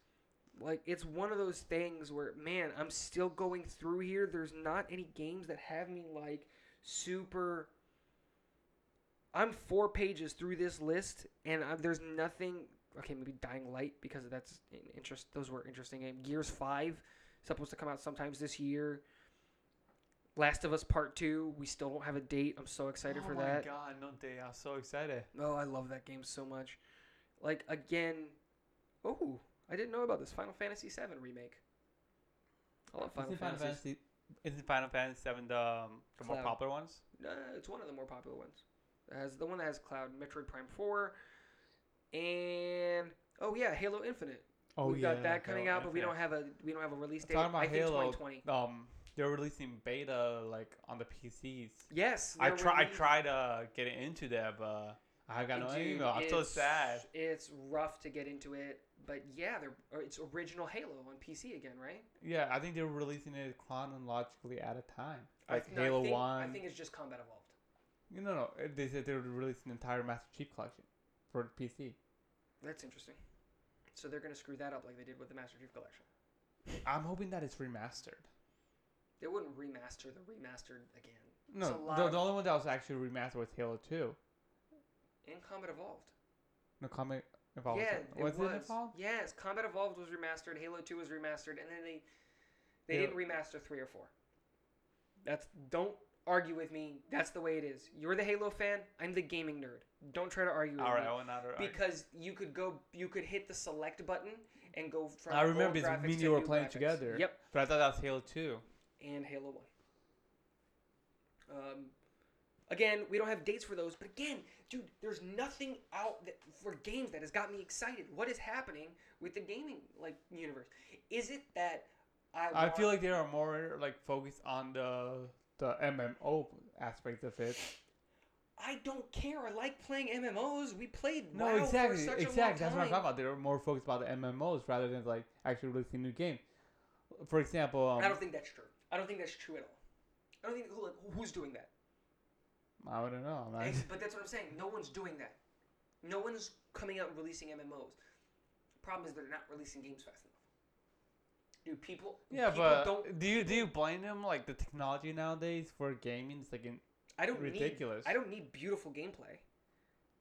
Like it's one of those things where man, I'm still going through here. There's not any games that have me like super I'm 4 pages through this list and I, there's nothing okay, maybe Dying Light because that's an interest those were interesting games. Gears 5 supposed to come out sometimes this year. Last of Us Part 2, we still don't have a date. I'm so excited oh for that. Oh my god, no day. I'm so excited. Oh, I love that game so much. Like again, oh, I didn't know about this Final Fantasy VII remake. I love Final Final Fantasy. Fantasy isn't Final Fantasy seven the um, the more popular ones? Uh, it's one of the more popular ones. It has the one that has Cloud, Metroid Prime Four, and oh yeah, Halo Infinite. Oh We've got that coming out, but we don't have a we don't have a release date. Talking about I think Halo, 2020. um, they're releasing beta like on the PCs. Yes, I they're try I tried uh getting into that, but I got no Dude, email. I'm so sad. It's rough to get into it, but yeah, they're it's original Halo on PC again, right? Yeah, I think they're releasing it chronologically at a time, I like th- no, I Halo think- One. I think it's just Combat Evolved. You know, no, they said they were releasing the entire Master Chief Collection for PC. That's interesting. So they're gonna screw that up like they did with the Master Chief Collection. I'm hoping that it's remastered. They wouldn't remaster the remastered again. No, It's a lot the, the only one that was actually remastered was Halo Two. And Combat Evolved. No Combat Evolved. yeah, was it was. it involved? Yes, Combat Evolved was remastered. Halo Two was remastered, and then they they Yeah. didn't remaster three or four. That's don't argue with me. That's the way it is. You're the Halo fan. I'm the gaming nerd. Don't try to argue with All right, me. I will not. argue. Because you could go, you could hit the select button and go from. I old remember it's graphics me and to you were new playing graphics. together. Yep, But I thought that was Halo Two. and Halo One. Um, again, we don't have dates for those, but again, dude, there's nothing out that, for games that has got me excited. What is happening with the gaming like universe? Is it that I? I want- feel like they are more like focused on the the MMO aspect of it. I don't care. I like playing MMOs. We played No, WoW exactly, for such exactly. a long That's what I'm talking about. They're more focused about the MMOs rather than like actually releasing new game. For example, um, I don't think that's true. I don't think that's true at all. I don't think who, like, who's doing that. I don't know. Not- but that's what I'm saying. No one's doing that. No one's coming out and releasing MMOs. Problem is they're not releasing games fast enough. Dude, people. yeah, people but don't. do you do you blame them like the technology nowadays for gaming? It's like in, I don't ridiculous. need. I don't need beautiful gameplay.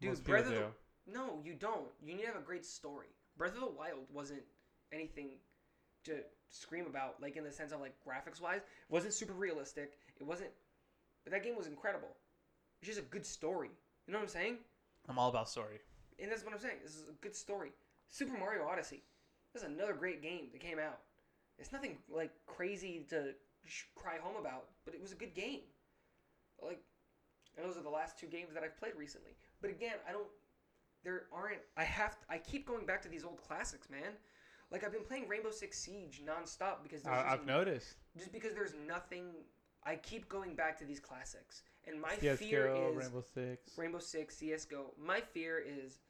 Dude, most Breath of the. No, you don't. You need to have a great story. Breath of the Wild wasn't anything to scream about, like in the sense of like graphics wise. It wasn't super realistic. It wasn't. But that game was incredible. It's just a good story. You know what I'm saying? I'm all about story. And that's what I'm saying. This is a good story. Super Mario Odyssey. This is another great game that came out. It's nothing like crazy to sh- cry home about, but it was a good game. Like, and those are the last two games that I've played recently. But again, I don't. There aren't. I have. I keep going back to these old classics, man. Like I've been playing Rainbow Six Siege nonstop because there's I, just, I've noticed. just because there's nothing. I keep going back to these classics, and my CS:GO, fear is Rainbow Six. Rainbow Six, CS:GO. My fear is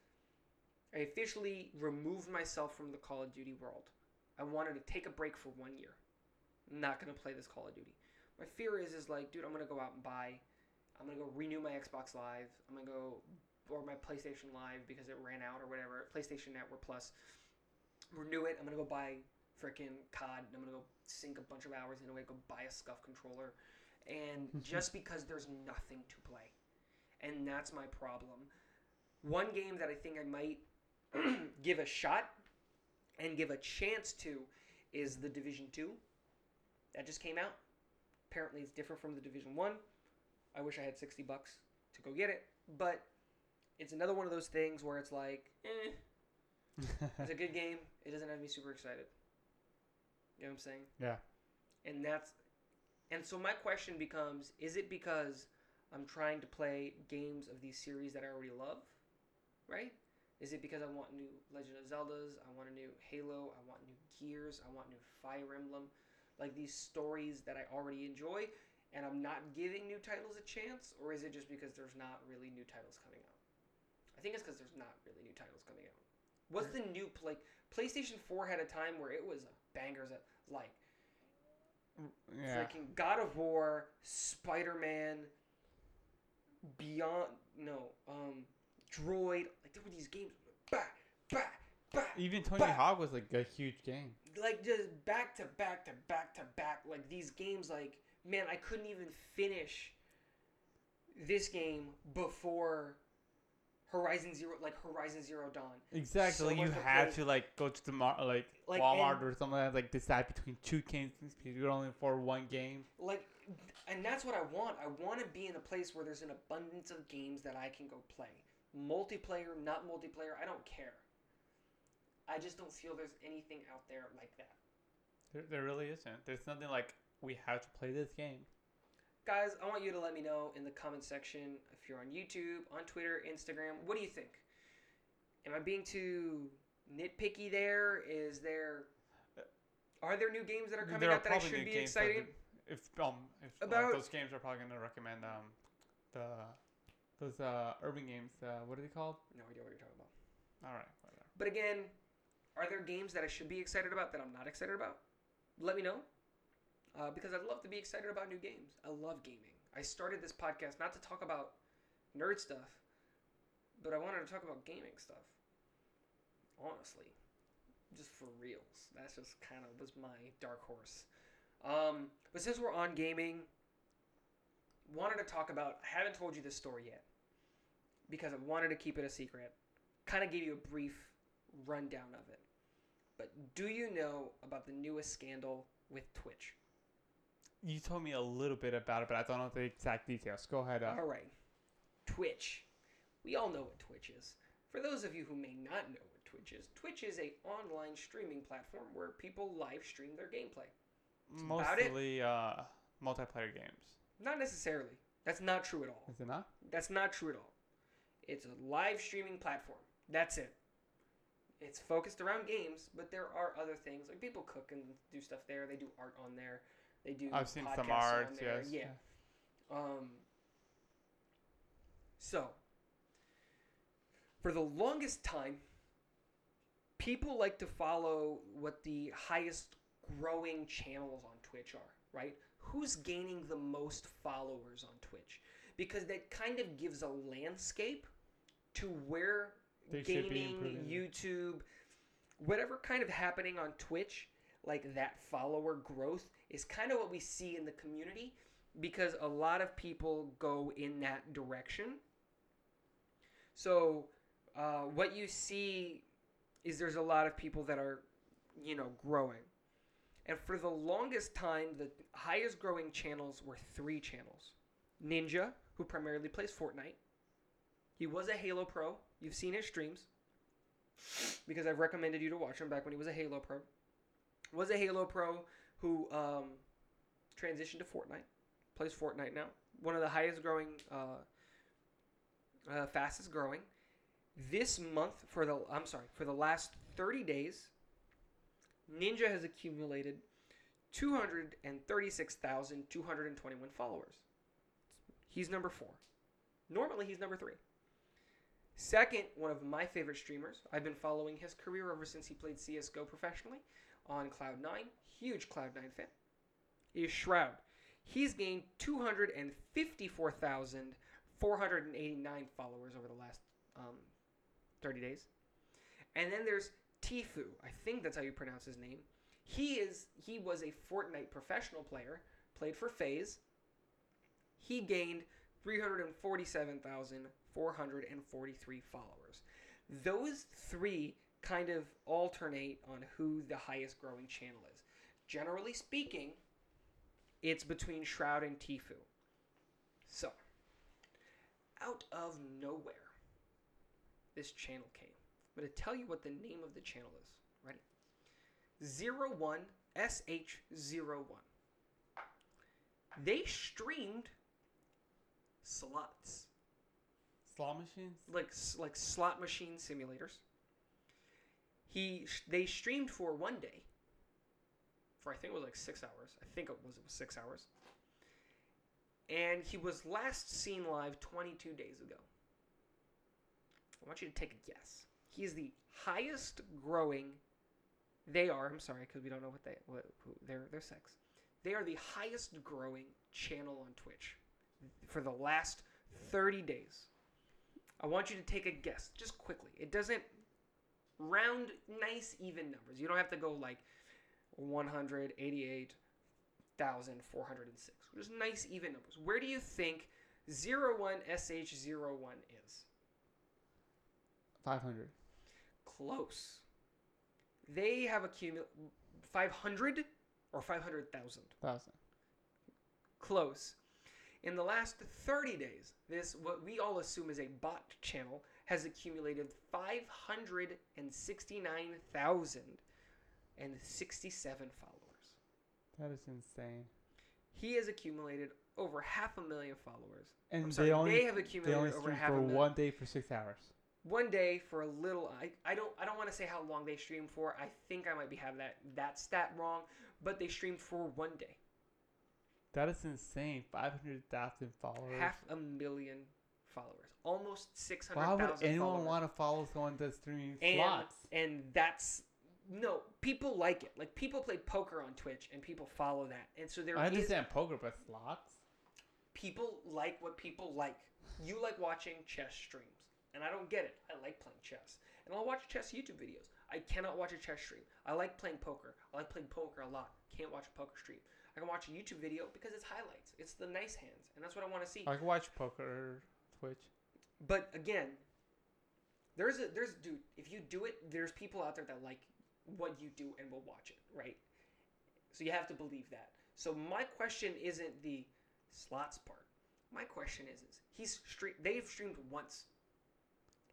I officially removed myself from the Call of Duty world. I wanted to take a break for one year. I'm not gonna play this Call of Duty. My fear is is like, dude, I'm gonna go out and buy. I'm gonna go renew my Xbox Live. I'm gonna go or my PlayStation Live because it ran out or whatever. PlayStation Network Plus. Renew it. I'm gonna go buy freaking COD. And I'm gonna go sink a bunch of hours into it. Go buy a scuff controller, and just because there's nothing to play, and that's my problem. One game that I think I might give a shot and give a chance to is the Division Two. That just came out. Apparently, it's different from the Division One. I wish I had 60 bucks to go get it, but it's another one of those things where it's like, eh, it's a good game. It doesn't have me super excited. You know what I'm saying? yeah. And that's and so my question becomes is it because I'm trying to play games of these series that I already love? Right? Is it because I want new Legend of Zeldas, I want a new Halo, I want new Gears, I want new Fire Emblem, like these stories that I already enjoy and I'm not giving new titles a chance or is it just because there's not really new titles coming out? I think it's cuz there's not really new titles coming out. What's the new like PlayStation 4 had a time where it was bangers at like Yeah. freaking God of War, Spider Man, Beyond no, um, Droid. Like there were these games, bah, bah, bah, Even Tony Bah! Hawk was like a huge game. like just back to back to back to back. Like these games, like man, I couldn't even finish this game before Horizon Zero, like Horizon Zero Dawn. Exactly. So you had to like go to the mar- like, Like, Walmart and- or something like that, like decide between two games because you're only for one game. like and that's what i want i want to be in a place where there's an abundance of games that i can go play multiplayer not multiplayer i don't care. I just don't feel there's anything out there like that. There, there really isn't. There's nothing like we have to play this game. guys i want you to let me know in the comment section if you're on youtube on twitter instagram what do you think? Am i being too nitpicky there? Is there are there new games that are coming There out that i should be excited? If um if like, About- those games are probably gonna recommend um the those uh urban games. Uh, what are they called? no idea what you're talking about All right. Whatever. But again, are there games that I should be excited about that I'm not excited about? Let me know. Uh, because I'd love to be excited about new games. I love gaming. I started this podcast not to talk about nerd stuff, but I wanted to talk about gaming stuff. Honestly. Just for reals. That's just kind of was my dark horse. Um, but since we're on gaming, wanted to talk about I haven't told you this story yet. Because I wanted to keep it a secret kind of give you a brief rundown of it. But do you know about the newest scandal with Twitch? You told me a little bit about it, but I don't know the exact details. Go ahead. Uh, All right. Twitch. We all know what Twitch is. For those of you who may not know what Twitch is, Twitch is a online streaming platform where people live stream their gameplay. about it. mostly uh multiplayer games. Not necessarily. That's not true at all. Is it not? That's not true at all. It's a live streaming platform. That's it. It's focused around games, but there are other things like people cook and do stuff there. They do art on there. They do. I've seen some art. Yes. Yeah. Um. So, for the longest time, people like to follow what the highest growing channels on Twitch are, right? Who's gaining the most followers on Twitch? Because that kind of gives a landscape to where They gaming. YouTube, whatever kind of happening on Twitch, like that follower growth is kind of what we see in the community because a lot of people go in that direction. So, uh, what you see is there's a lot of people that are, you know, growing. And for the longest time, the highest growing channels were three channels Ninja, who primarily plays Fortnite. He was a Halo Pro. You've seen his streams because I've recommended you to watch him back when he was a Halo Pro. Was a Halo Pro who um, transitioned to Fortnite. Plays Fortnite now. One of the highest growing, uh, uh, fastest growing. This month, for the I'm sorry, for the last 30 days, Ninja has accumulated 236,221 followers. He's number four. Normally, he's number three. Second, one of my favorite streamers. I've been following his career ever since he played CSGO professionally on Cloud9. Huge Cloud9 fan. Is Shroud. He's gained 254,489 followers over the last um, 30 days. And then there's Tfue. I think that's how you pronounce his name. He is he was a Fortnite professional player, played for FaZe. He gained 347,443 followers. Those three kind of alternate on who the highest growing channel is. Generally speaking, it's between Shroud and Tfue. So, out of nowhere, this channel came. I'm going to tell you what the name of the channel is. Ready? 01SH01. They streamed slots, Slot machines. like like slot machine simulators. He they streamed for one day. For I think it was like six hours. I think it was it was six hours. And he was last seen live 22 days ago. I want you to take a guess. He is the highest growing. They are. I'm sorry because we don't know what they what who, their their sex. They are the highest growing channel on Twitch for the last 30 days. I want you to take a guess, just quickly. It doesn't round nice even numbers. You don't have to go like 188,406. Just nice even numbers. Where do you think 01SH01 is? Five hundred. Close. They have accumulated 500 or 500,000. Thousand. Close. In the last 30 days, this what we all assume is a bot channel has accumulated 569,067 followers. That is insane. He has accumulated over half a million followers. And sorry, they only they have they accumulated only over half a for million. one day for six hours. One day for a little I, I don't I don't want to say how long they streamed for. I think I might be having that that stat wrong, but they streamed for one day. That is insane. Five hundred thousand followers. Half a million followers. Almost Why 600,000 would anyone followers. want to follow someone that's streaming and slots? and that's no people like it like people play poker on twitch and people follow that and so there I is understand poker, but slots. people like what people like you like watching chess streams and i don't get it. I like playing chess. And i'll watch chess youtube videos. I cannot watch a chess stream. I like playing poker. I like playing poker a lot. Can't watch a poker stream. I can watch a youtube video because it's highlights. It's the nice hands and that's what i want to see. I can watch poker Twitch. but again there's a there's dude if you do it there's people out there that like what you do and will watch it right? So you have to believe that. So my question isn't the slots part. My question is is he's stream they've streamed once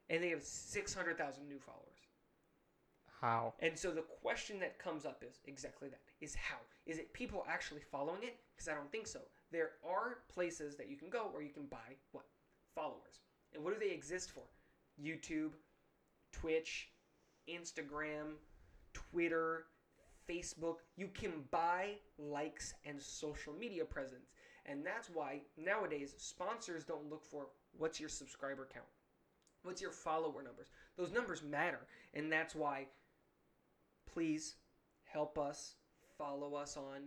and they have 600000 new followers. How? and so the question that comes up is exactly that is how? Is it people actually following it? Because i don't think so. There are places that you can go where you can buy what? Followers. And what do they exist for? Youtube twitch instagram twitter facebook. You can buy likes and social media presence. And that's why nowadays sponsors don't look for what's your subscriber count what's your follower numbers those numbers matter and that's why please help us follow us on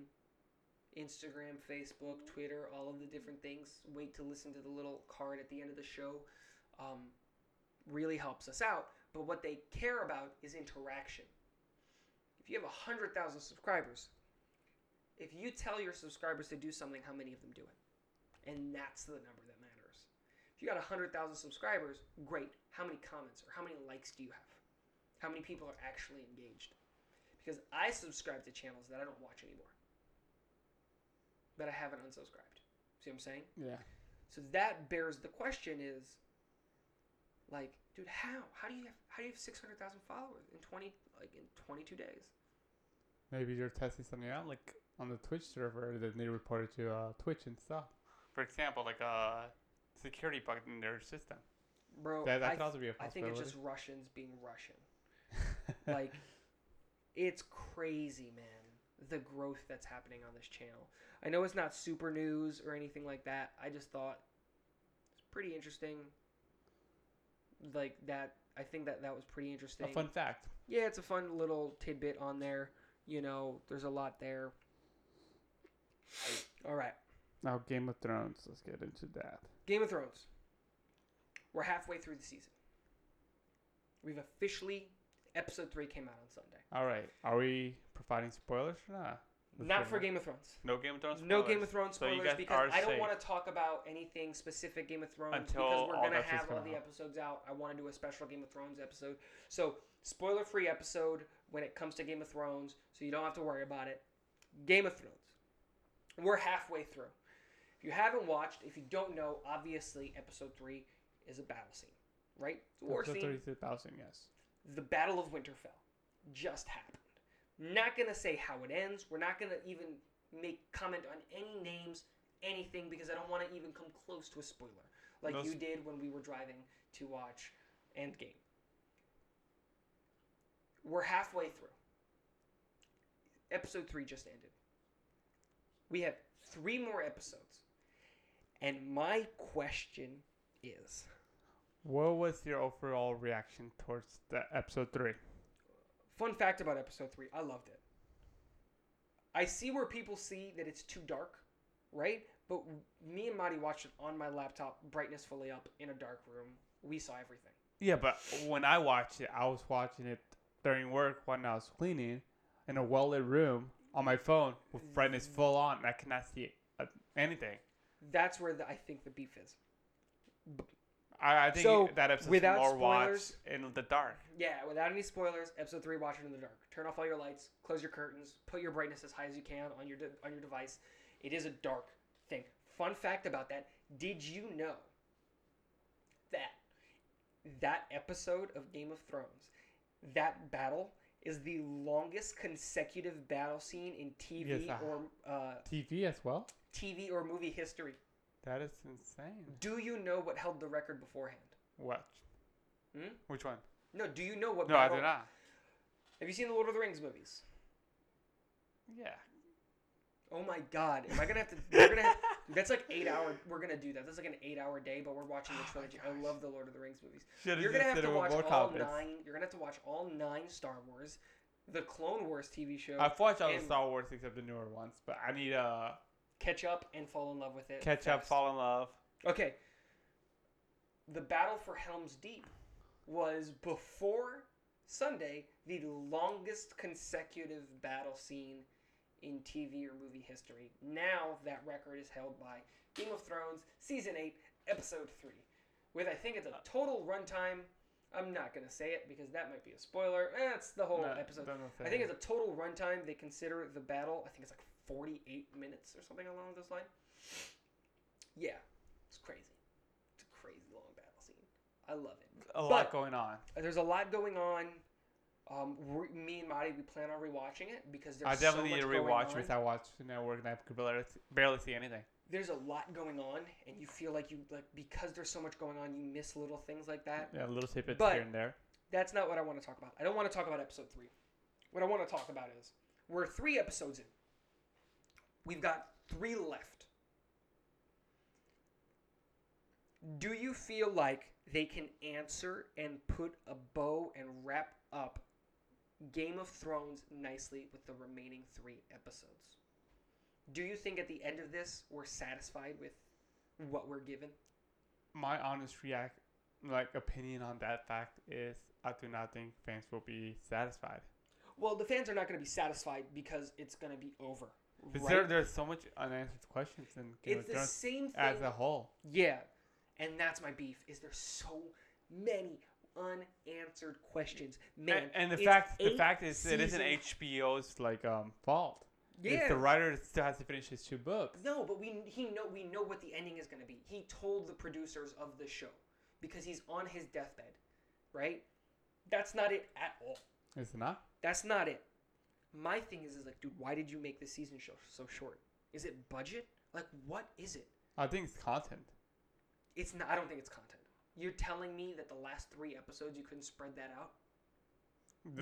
Instagram, Facebook, Twitter, all of the different things. Wait to listen to the little card at the end of the show. Um, really helps us out. But what they care about is interaction. If you have 100,000 subscribers, if you tell your subscribers to do something, how many of them do it? And that's the number that. If you got 100,000 subscribers, great. How many comments or how many likes do you have? How many people are actually engaged? Because I subscribe to channels that I don't watch anymore. That I haven't unsubscribed. See what I'm saying? Yeah. So that bears the question is like, dude, how? How do you have how do you have 600,000 followers in 20 like in 22 days? Maybe they're testing something out, like on the Twitch server that they reported to uh, Twitch and stuff. For example, like a security bug in their system. Bro, That, that I, could also be a I think it's just Russians being Russian. like it's crazy man the growth that's happening on this channel i know it's not super news or anything like that i just thought it's pretty interesting like that i think that that was pretty interesting a fun fact. yeah it's a fun little tidbit on there you know there's a lot there all right Now, Game of Thrones. Let's get into that. Game of thrones we're halfway through the season we've officially episode 3 came out on sunday All right. Are we providing spoilers or not? Let's not for game of thrones No Game of Thrones. No. Game of Thrones spoilers guys because I don't want to talk about anything specific Game of Thrones Until because we're gonna have all come the out. episodes out. I want to do a special Game of Thrones episode. So spoiler free episode when it comes to Game of Thrones, so you don't have to worry about it. Game of Thrones. We're halfway through. You haven't watched, if you don't know, obviously episode three is a battle scene, right? It's war Episode scene. 32,000, yes. The Battle of Winterfell just happened. Not gonna say how it ends. We're not gonna even make comment on any names, anything, because I don't want to even come close to a spoiler, like No you did when we were driving to watch Endgame. We're halfway through. Episode three just ended. We have three more episodes, and my question is. What was your overall reaction towards the episode 3? Fun fact about episode three, I loved it. I see where people see that it's too dark, right? But me and Marty watched it on my laptop, brightness fully up, in a dark room. We saw everything. Yeah, but when I watched it, I was watching it during work when I was cleaning in a well lit room on my phone with brightness full on. I cannot see uh, anything. That's where the, I think the beef is. I, I think So, that episode's without more spoilers- watched in the dark. Yeah, without any spoilers, episode three, watch it in the dark. Turn off all your lights, close your curtains, put your brightness as high as you can on your de- on your device. It is a dark thing. Fun fact about that: Did you know that that episode of Game of Thrones, that battle is the longest consecutive battle scene in TV Yes, I- or uh, TV as well? TV or movie history? That is insane. Do you know what held the record beforehand? What? Hmm? Which one? No. Do you know what? No, I do not. Have you seen the Lord of the Rings movies? Yeah. Oh my god, am I gonna have to? We're gonna. Have, that's like eight hour. We're gonna do that. That's like an eight hour day, but we're watching the Oh trilogy. I love the Lord of the Rings movies. Should've You're gonna have to watch all confidence. nine. You're gonna have to watch all nine Star Wars, the Clone Wars TV show, I've watched all the Star Wars except the newer ones, but I need to catch up and fall in love with it. catch up, fall in love. Okay. The battle for Helm's Deep was before Sunday the longest consecutive battle scene in TV or movie history. Now that record is held by Game of Thrones season 8 episode 3 with I think it's a uh. total runtime I'm not going to say it because that might be a spoiler. That's the whole No, episode. don't know if I think it's a total runtime. They consider the battle. I think it's like 48 minutes or something along those lines. Yeah, it's crazy. It's a crazy long battle scene. I love it. a but- lot going on. There's a lot going on. Um, me and Marty, we plan on rewatching it because there's I definitely so need to rewatch I watched Network and I could barely, barely see anything. There's a lot going on, and you feel like you like because there's so much going on, you miss little things like that. Yeah, little tidbits But- here and there. That's not what I want to talk about. I don't want to talk about episode three. What I want to talk about is we're three episodes in. We've got three left. Do you feel like they can answer and put a bow and wrap up Game of Thrones nicely with the remaining three episodes? Do you think at the end of this we're satisfied with what we're given? My honest react, like opinion on that fact is, I do not think fans will be satisfied. Well, the fans are not going to be satisfied because it's going to be over. Because right? there, there's so much unanswered questions in Game it's of the Thrones same thing. as a whole. yeah, and that's my beef. Is there's so many unanswered questions, man. and, and the fact, the fact is, it isn't HBO's like um fault. It's Yeah. the writer still has to finish his two books. No, but we he know we know what the ending is going to be. He told the producers of the show because he's on his deathbed, right? That's not it at all. Is it not? That's not it. My thing is, is like, dude, why did you make the season show so short? Is it budget? Like, what is it? I think it's content. It's not. I don't think it's content. You're telling me that the last three episodes you couldn't spread that out.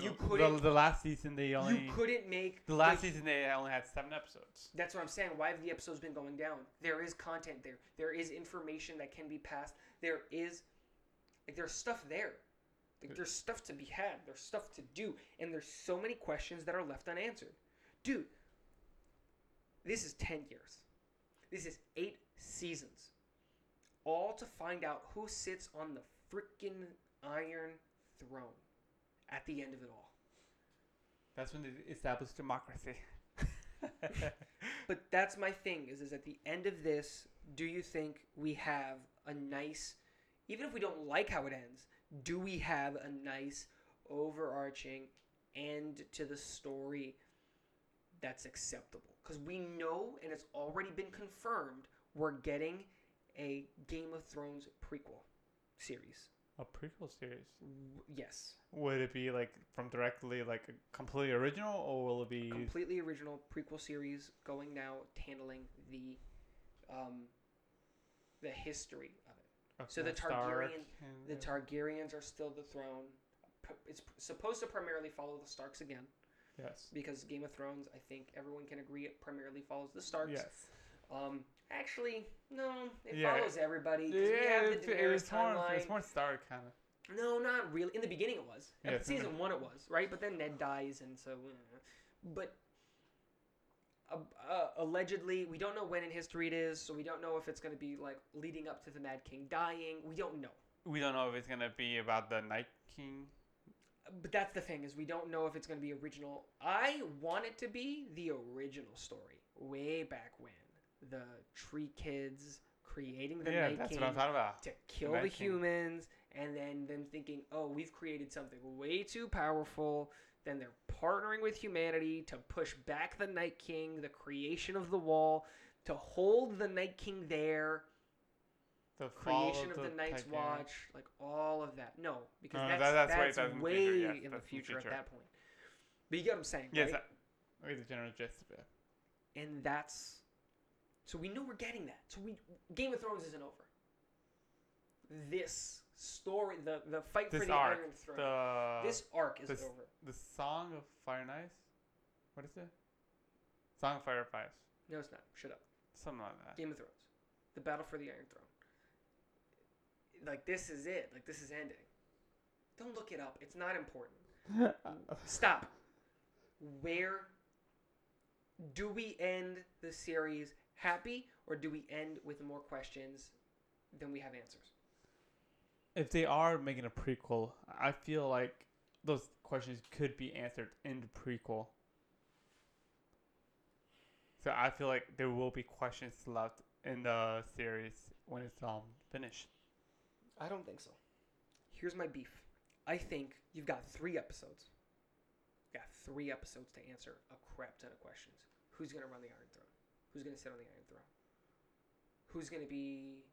You couldn't- The, the last season they only. you couldn't make The last like, season they only had seven episodes. That's what I'm saying. Why have the episodes been going down? There is content there. There is information that can be passed. There is, like, there's stuff there. Like, there's stuff to be had. There's stuff to do, and there's so many questions that are left unanswered. Dude, this is ten years. This is eight seasons, all to find out who sits on the freaking Iron Throne at the end of it all. That's when they established democracy. But that's my thing is is at the end of this, do you think we have a nice even if we don't like how it ends, do we have a nice overarching end to the story that's acceptable? Cuz we know and it's already been confirmed we're getting a Game of Thrones prequel series. A prequel series. Yes, Would it be like from directly like a completely original, or will it be completely original prequel series going now handling the um, the history of it. of so the Targaryen- and- The Targaryens are still the throne. It's supposed to primarily follow the Starks again yes, because Game of Thrones, I think everyone can agree, it primarily follows the Starks. yes, Um, actually, no, it Yeah. follows everybody. 'cause we have yeah. the It, it was more, it's more Stark kind of. No, not really. In the beginning, it was. Yeah, At it's in the- season one, it was right, but then Ned dies, and so. eh. But uh, uh, allegedly, we don't know when in history it is, so we don't know if it's going to be like leading up to the Mad King dying. We don't know. We don't know if it's gonna be about the Night King. But that's the thing is we don't know if it's going to be original. I want it to be the original story, way back when the Tree Kids creating the yeah, Night that's King what I'm talking about. to kill Night the humans, and then them thinking, oh, we've created something way too powerful. Then they're partnering with humanity to push back the Night King, the creation of the Wall, to hold the Night King there, The creation of the, Night's Watch, like all of that. No, because No, that's, that- that's that's, way- that's in the way future, yes, in the the future, future. at that point. But you get what I'm saying, Yes, right? I, I get the general gist of it. and that's so we know we're getting that. So we Game of Thrones isn't over. This story, the the fight for the arc, Iron Throne, the this arc is this- over. the Song of Fire and Ice. What is it? Song of Fire and Ice. No, it's not. Shut up. Something like that. Game of Thrones, the battle for the Iron Throne. Like this is it. Like this is ending. Don't look it up. It's not important. Stop. Where do we end the series happy, or do we end with more questions than we have answers? if they are making a prequel, I feel like those questions could be answered in the prequel. So I feel like there will be questions left in the series when it's um finished. I don't think so. Here's my beef. I think you've got three episodes. You got three episodes to answer a crap ton of questions. Who's gonna run the Iron Throne? Who's gonna sit on the Iron Throne? Who's gonna be?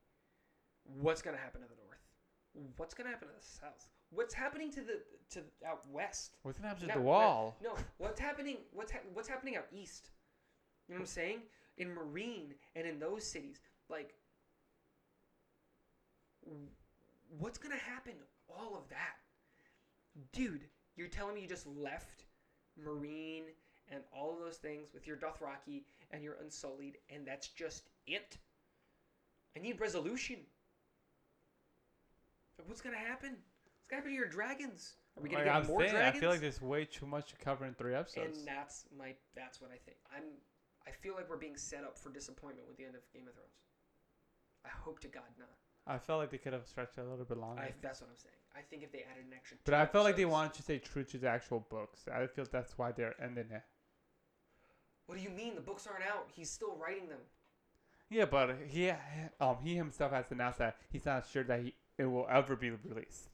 What's gonna happen to the North? What's gonna happen to the South? What's happening to the to out west? What's gonna happen to the wall? No, what's happening? What's ha- what's happening out east? You know what I'm saying? In Meereen and in those cities, like, what's gonna happen? All of that, dude. You're telling me you just left Meereen and all of those things with your Dothraki and you're Unsullied, and that's just it? I need resolution. What's gonna happen? What's gonna happen to your dragons? Are we gonna Like get I'm more saying, dragons? I feel like there's way too much to cover in three episodes. And that's my that's what I think. I'm I feel like we're being set up for disappointment with the end of Game of Thrones. I hope to God not. I felt like they could have stretched it a little bit longer. I, that's what I'm saying. I think if they added an extra. but I felt like they wanted to stay true to the actual books. I feel that's why they're ending it. What do you mean? The books aren't out. He's still writing them. Yeah, but he um he himself has announced that he's not sure that he it will ever be released.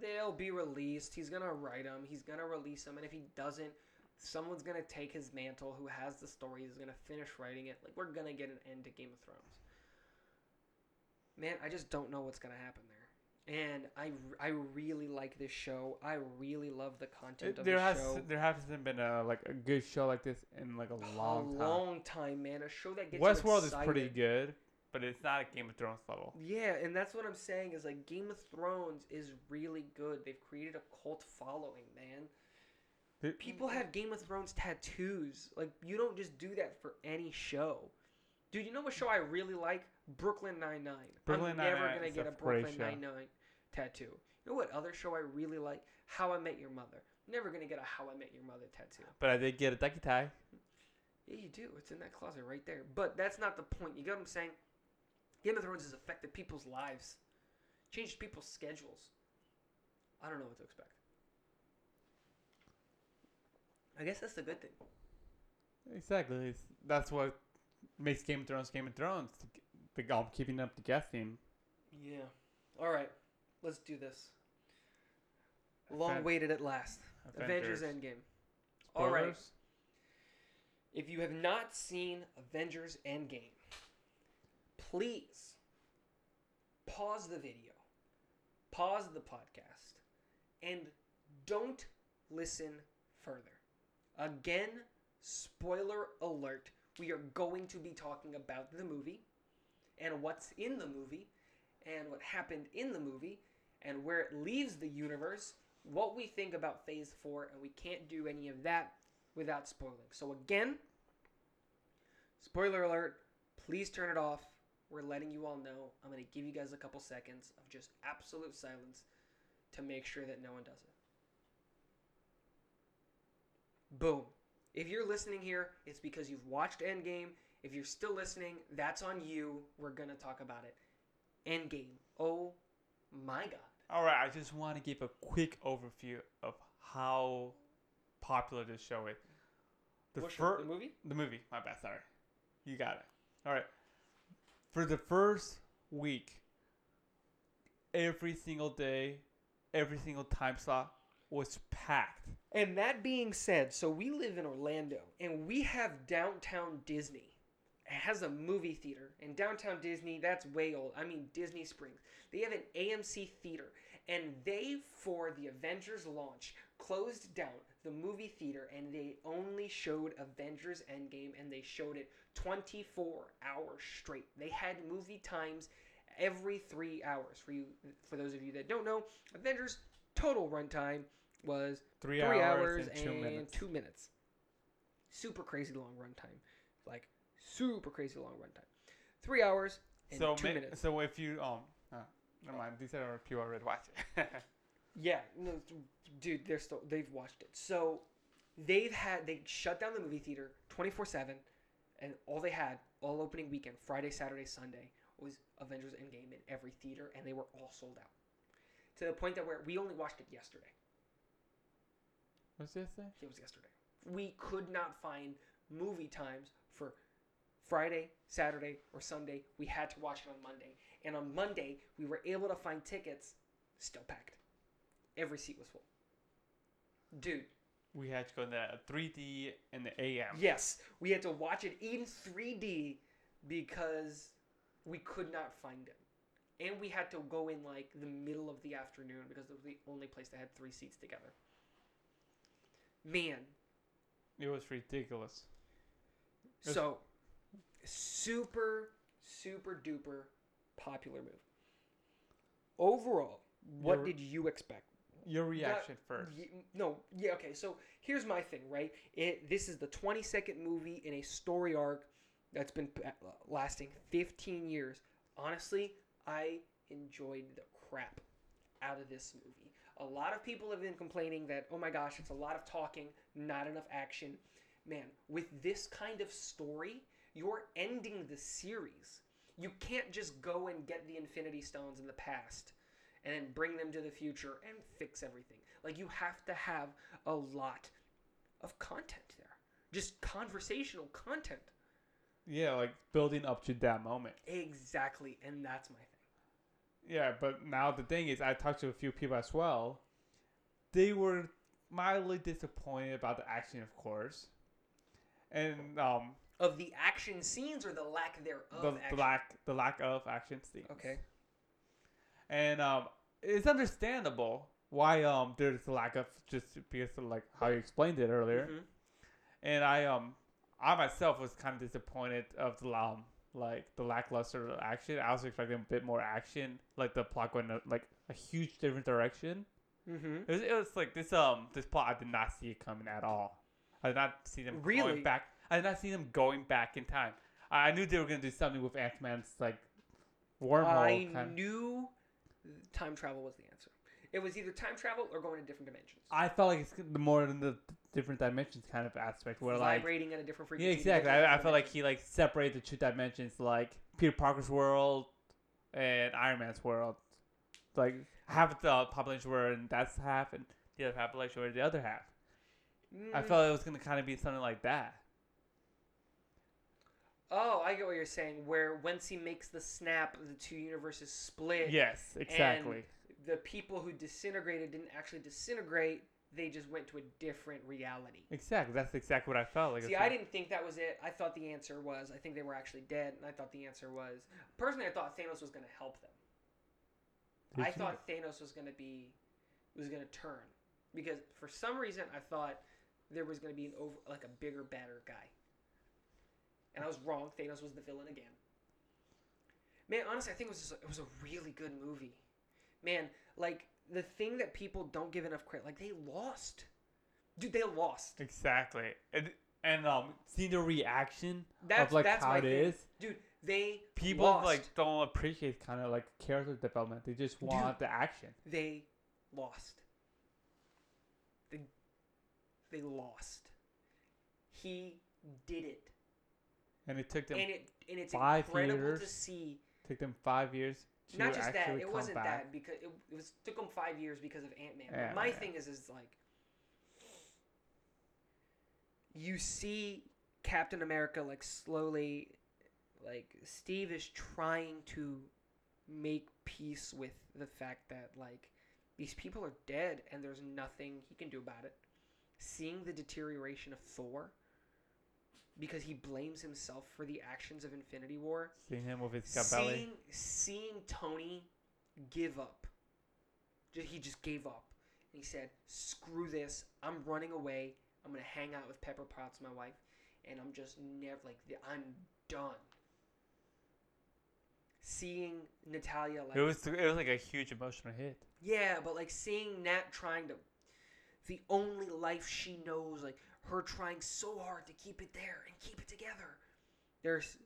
They'll be released. He's gonna write them. He's gonna release them. And if he doesn't, someone's gonna take his mantle. Who has the story is gonna finish writing it. Like we're gonna get an end to Game of Thrones. Man, I just don't know what's gonna happen there. And I, I really like this show. I really love the content It- of there the has show. there hasn't been a like a good show like this in like a long a time. long time, man. A show that gets Westworld is pretty good, but it's not at Game of Thrones level. Yeah, and that's what I'm saying is like Game of Thrones is really good. They've created a cult following, man. The- People have Game of Thrones tattoos. Like you don't just do that for any show. Dude, you know what show I really like? Brooklyn Nine Nine. Brooklyn I'm never gonna get a a Brooklyn. Nine Nine tattoo. You know what other show I really like? How I Met Your Mother. Never gonna get a How I Met Your Mother tattoo. But I did get a ducky tie. Yeah, you do. It's in that closet right there. But that's not the point. You get what I'm saying? Game of Thrones has affected people's lives, changed people's schedules. I don't know what to expect. I guess that's the good thing. Exactly. It's, that's what makes Game of Thrones Game of Thrones. The, the keeping up the guessing. Yeah. All right. Let's do this. Long waited at last. Avengers, Avengers. Endgame. All right. If you have not seen Avengers Endgame, please pause the video, pause the podcast, and don't listen further. Again, spoiler alert, we are going to be talking about the movie and what's in the movie and what happened in the movie and where it leaves the universe, what we think about phase 4 and we can't do any of that without spoiling. So again, spoiler alert, please turn it off. We're letting you all know. I'm going to give you guys a couple seconds of just absolute silence to make sure that no one does it. Boom. If you're listening here, it's because you've watched Endgame. If you're still listening, that's on you. We're going to talk about it. Endgame. Oh my god. All right, I just want to give a quick overview of how popular this show is. The What show? the movie? the movie. My bad. Sorry, you got it. All right. For the first week, every single day, every single time slot was packed. And that being said, so we live in Orlando and we have downtown Disney. It has a movie theater. in downtown Disney, that's way old. I mean, Disney Springs. They have an AMC theater. And they, for the Avengers launch, closed down the movie theater and they only showed Avengers Endgame and they showed it 24 hours straight. They had movie times every three hours. For you, for those of you that don't know, Avengers total runtime was Three, three hours, hours, and two minutes. two minutes. Super crazy long runtime, like super crazy long runtime. Three hours and so, two ma- minutes. so if you um, uh, never mind. These are people already watch it. Yeah, no, dude, they're still they've watched it. So they've had they shut down the movie theater twenty four seven, and all they had all opening weekend Friday, Saturday, Sunday was Avengers Endgame in every theater, and they were all sold out. To the point that where we only watched it yesterday. This thing? It was yesterday. We could not find movie times for Friday, Saturday, or Sunday. We had to watch it on Monday. And on Monday, we were able to find tickets still packed. Every seat was full. Dude, We had to go in the 3D and the AM. yes, we had to watch it in 3D because we could not find it. And we had to go in like the middle of the afternoon because it was the only place that had three seats together. Man, It was ridiculous. Yes. So, super, super duper popular move. Overall, what Your- did you expect? Your reaction first. Y- no, yeah, okay. So here's my thing, right? It this is the 22nd movie in a story arc that's been uh, lasting 15 years. Honestly, I enjoyed the crap out of this movie. A lot of people have been complaining that, oh my gosh, it's a lot of talking, not enough action. Man, with this kind of story, you're ending the series. You can't just go and get the Infinity Stones in the past and then bring them to the future and fix everything. Like, you have to have a lot of content there. Just conversational content. Yeah, like building up to that moment. Exactly. And that's my thing. Yeah, but now the thing is, I talked to a few people as well. They were mildly disappointed about the action, of course, and um, Of the action scenes or the lack thereof. the, action? the lack the lack of action scenes. Okay. and um, it's understandable why um there's a lack of just because of like how you explained it earlier, Mhm. and I um I myself was kind of disappointed of the um like the lackluster action. I was expecting a bit more action, like the plot going a, like a huge different direction. Mhm. It was, it was like this um this plot I did not see it coming at all. I did not see them Really? going back. I did not see them going back in time. I I knew they were gonna do something with Ant Man's like wormhole. I kind knew time travel was the answer. It was either time travel or going to different dimensions. I felt like it's the more in the different dimensions kind of aspect where like Vibrating at a different frequency. yeah exactly. I, I felt like he like separated the two dimensions like Peter Parker's world and Iron Man's world. Like half the population were in that's half and the other population were in the other half. I Mm. felt it was gonna kind of be something like that. Oh, I get what you're saying. Where once he makes the snap, the two universes split. Yes, exactly. The people who disintegrated didn't actually disintegrate. they just went to a different reality. Exactly. That's exactly what I felt like. See, I like- didn't think that was it. I thought the answer was I think they were actually dead, and I thought the answer was personally I thought Thanos was going to help them. Did I thought Thanos was going to be was going to turn because for some reason I thought there was going to be an over like a bigger, badder guy, and I was wrong. Thanos was the villain again. Man, honestly, I think it was just, it was a really good movie. Man, like the thing that people don't give enough credit, like they lost, dude, they lost. exactly. And and um, seeing the reaction That's of like that's how it thing. is. dude. They People lost. like don't appreciate kind of like character development. They just want the action. they lost. They they lost. He did it, And it took them and it and it's five incredible to years see. took them five years to Not just that, it wasn't back. that because it, it was took them five years because of Ant Man. Yeah, my yeah. thing is, is like you see Captain America like slowly, like Steve is trying to make peace with the fact that like these people are dead and there's nothing he can do about it. Seeing the deterioration of Thor because he blames himself for the actions of Infinity War Seeing him with his belly. seeing seeing Tony give up. He just gave up. And he said, "Screw this! I'm running away. I'm gonna hang out with Pepper Potts, my wife, and I'm just never like I'm done." Seeing Natalia like It was it was like a huge emotional hit. yeah, but like seeing Nat trying to, the only life she knows, like her trying so hard to keep it there and keep it together. There's,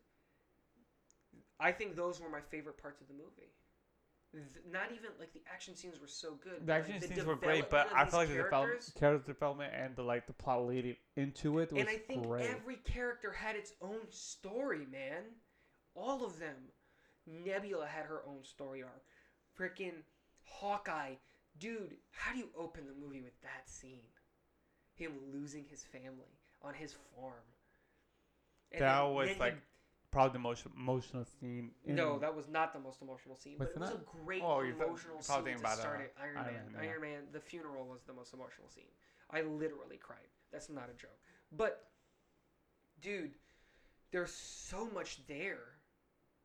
I think those were my favorite parts of the movie. Th- Not even like the action scenes were so good. The action like, scenes were great, but I feel like the develop, character development and the like the plot leading into it was and I think great. every character had its own story, man. All of them. Nebula had her own story arc. Freaking Hawkeye. Dude, how do you open the movie with that scene? Him losing his family on his farm. And that then- was then he- like probably the most emotional scene. In, no, that was not the most emotional scene, but it it was a great Oh, you're th- emotional scene to about, start it. Iron, Iron Man. Man. Iron Man. The funeral was the most emotional scene. I literally cried. That's not a joke. But, dude, there's so much there.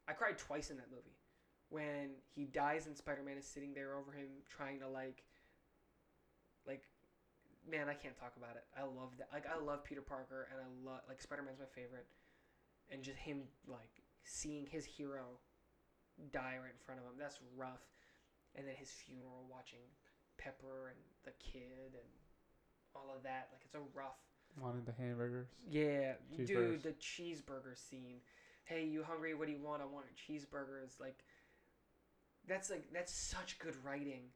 I cried twice in that movie. When he dies and Spider-Man is sitting there over him, trying to like, like, man, I can't talk about it. I love that. Like, I love Peter Parker, and I love like Spider-Man's my favorite, and just him like seeing his hero die right in front of him. That's rough. And then his funeral, watching Pepper and the kid and all of that. Like it's a rough. wanted the hamburgers. Yeah, dude, the cheeseburger scene. Hey, you hungry? What do you want? I want cheeseburgers. Like that's like that's such good writing.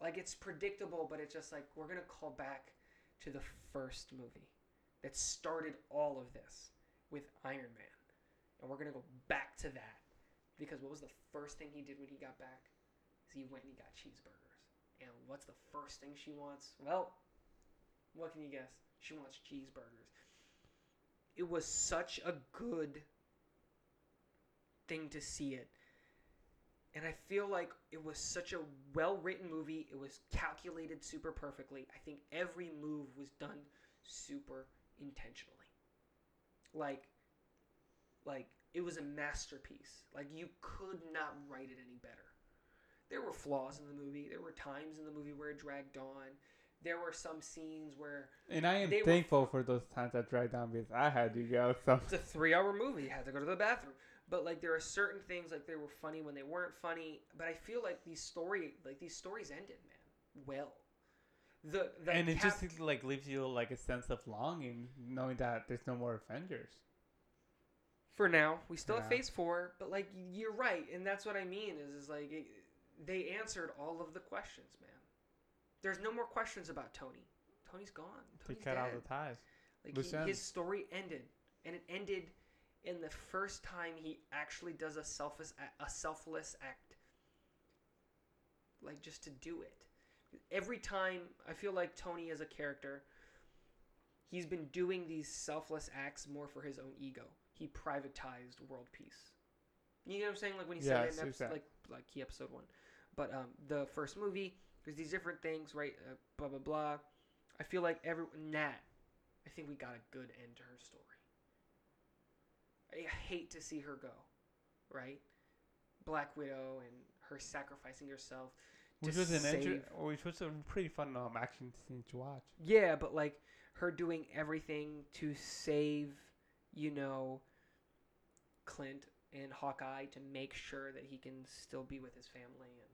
Like it's predictable, but it's just like we're gonna call back to the first movie that started all of this with Iron Man, and we're gonna go back to that because what was the first thing he did when he got back? Is he went and he got cheeseburgers. And what's the first thing she wants? Well, what can you guess? She wants cheeseburgers. It was such a good thing to see it. And I feel like it was such a well written movie. It was calculated super perfectly. I think every move was done super intentionally. Like, like it was a masterpiece. Like you could not write it any better. There were flaws in the movie. There were times in the movie where it dragged on. There were some scenes where And I am They were- thankful for those times that dragged on because I had to go. So it's a three-hour movie. You had to go to the bathroom. But like there are certain things like they were funny when they weren't funny. But I feel like these story like these stories ended, man. Well, the, the and it cap- just like leaves you like a sense of longing knowing that there's no more Avengers. for now we still have Phase Four. But like you're right, and that's what I mean is is like it, they answered all of the questions, man. There's no more questions about Tony. Tony's gone. They cut out dead. the ties. Like he, his story ended, and it ended in the first time he actually does a selfless a selfless act. Like just to do it. Every time I feel like Tony as a character, he's been doing these selfless acts more for his own ego. He privatized world peace. You know what I'm saying? Like when he said it in episode, like like key episode one, but um, the first movie there's these different things, right? Uh, blah blah blah. I feel like every Nat. I think we got a good end to her story. I hate to see her go, right? Black Widow and her sacrificing herself. Which was an inter- which was a pretty fun um, action scene to watch. Yeah, but like her doing everything to save, you know, Clint and Hawkeye to make sure that he can still be with his family and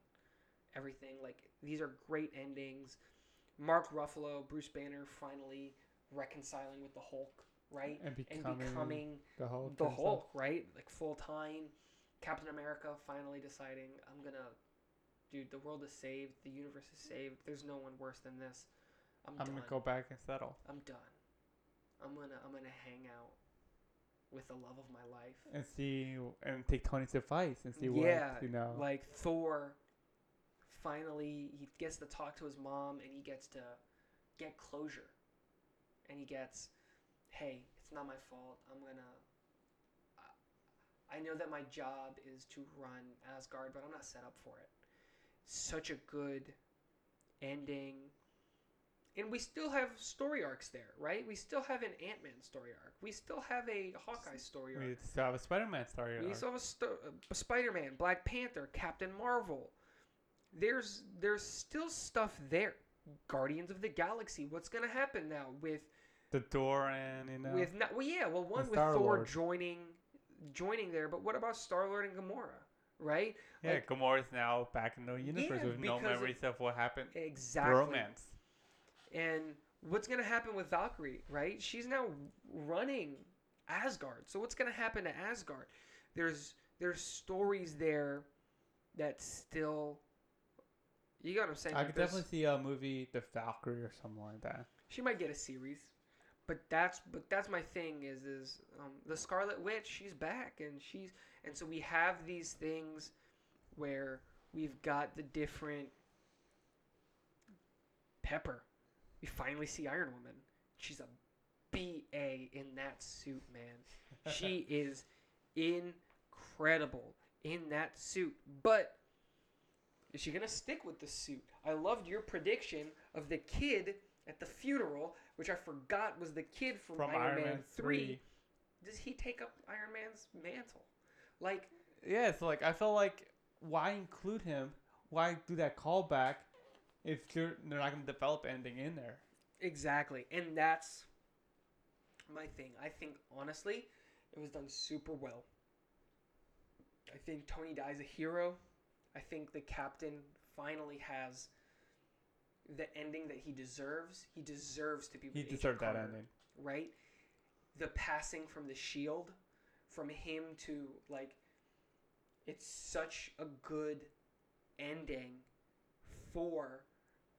everything. Like these are great endings. Mark Ruffalo, Bruce Banner finally reconciling with the Hulk, right? And And becoming, becoming the Hulk. the. Hulk, right? Like full time. Captain America finally deciding, I'm gonna, dude, the world is saved, the universe is saved. There's no one worse than this. I'm, I'm gonna go back and settle I'm done. I'm gonna I'm gonna hang out with the love of my life. and see and take Tony's advice and see yeah, what you know. like Thor. Finally, he gets to talk to his mom, and he gets to get closure. And he gets, hey, it's not my fault. I'm gonna. I- I know that my job is to run Asgard, but I'm not set up for it. Such a good ending. And we still have story arcs there, right? We still have an Ant Man story arc. We still have a Hawkeye story arc. we still have a Spider-Man story. Arc. We still have a, sto- uh, a Spider-Man, Black Panther, Captain Marvel. There's there's still stuff there. Guardians of the Galaxy. What's gonna happen now with the door and you know. with not, well yeah well one with Thor Star-Lord. joining joining there, but what about Star Lord and Gamora? Right? yeah, like- Gamora's now back in the universe Yeah, with no because of- memories of what happened. Exactly. Romance. And what's gonna happen with Valkyrie? Right? She's now running Asgard. So what's gonna happen to Asgard? There's there's stories there that still. You got what I'm saying? I could definitely see a movie, The Valkyrie or something like that. She might get a series, but that's but that's my thing is is um, the Scarlet Witch. She's back and she's and so we have these things where we've got the different Pepper. We finally see Iron Woman. She's a BA in that suit, man. She is incredible in that suit. But is she gonna stick with the suit? I loved your prediction of the kid at the funeral, which I forgot was the kid from, From Iron, Man, 3. Does he take up Iron Man's mantle? Like, Yeah, it's like I felt like why include him? Why do that callback if they're they're not gonna develop anything in there? exactly. And that's my thing. I think, honestly, it was done super well. I think Tony dies a hero. I think the captain finally has the ending that he deserves. He deserves to be He deserved that ending. right? The passing from the shield, from him to like, it's such a good ending for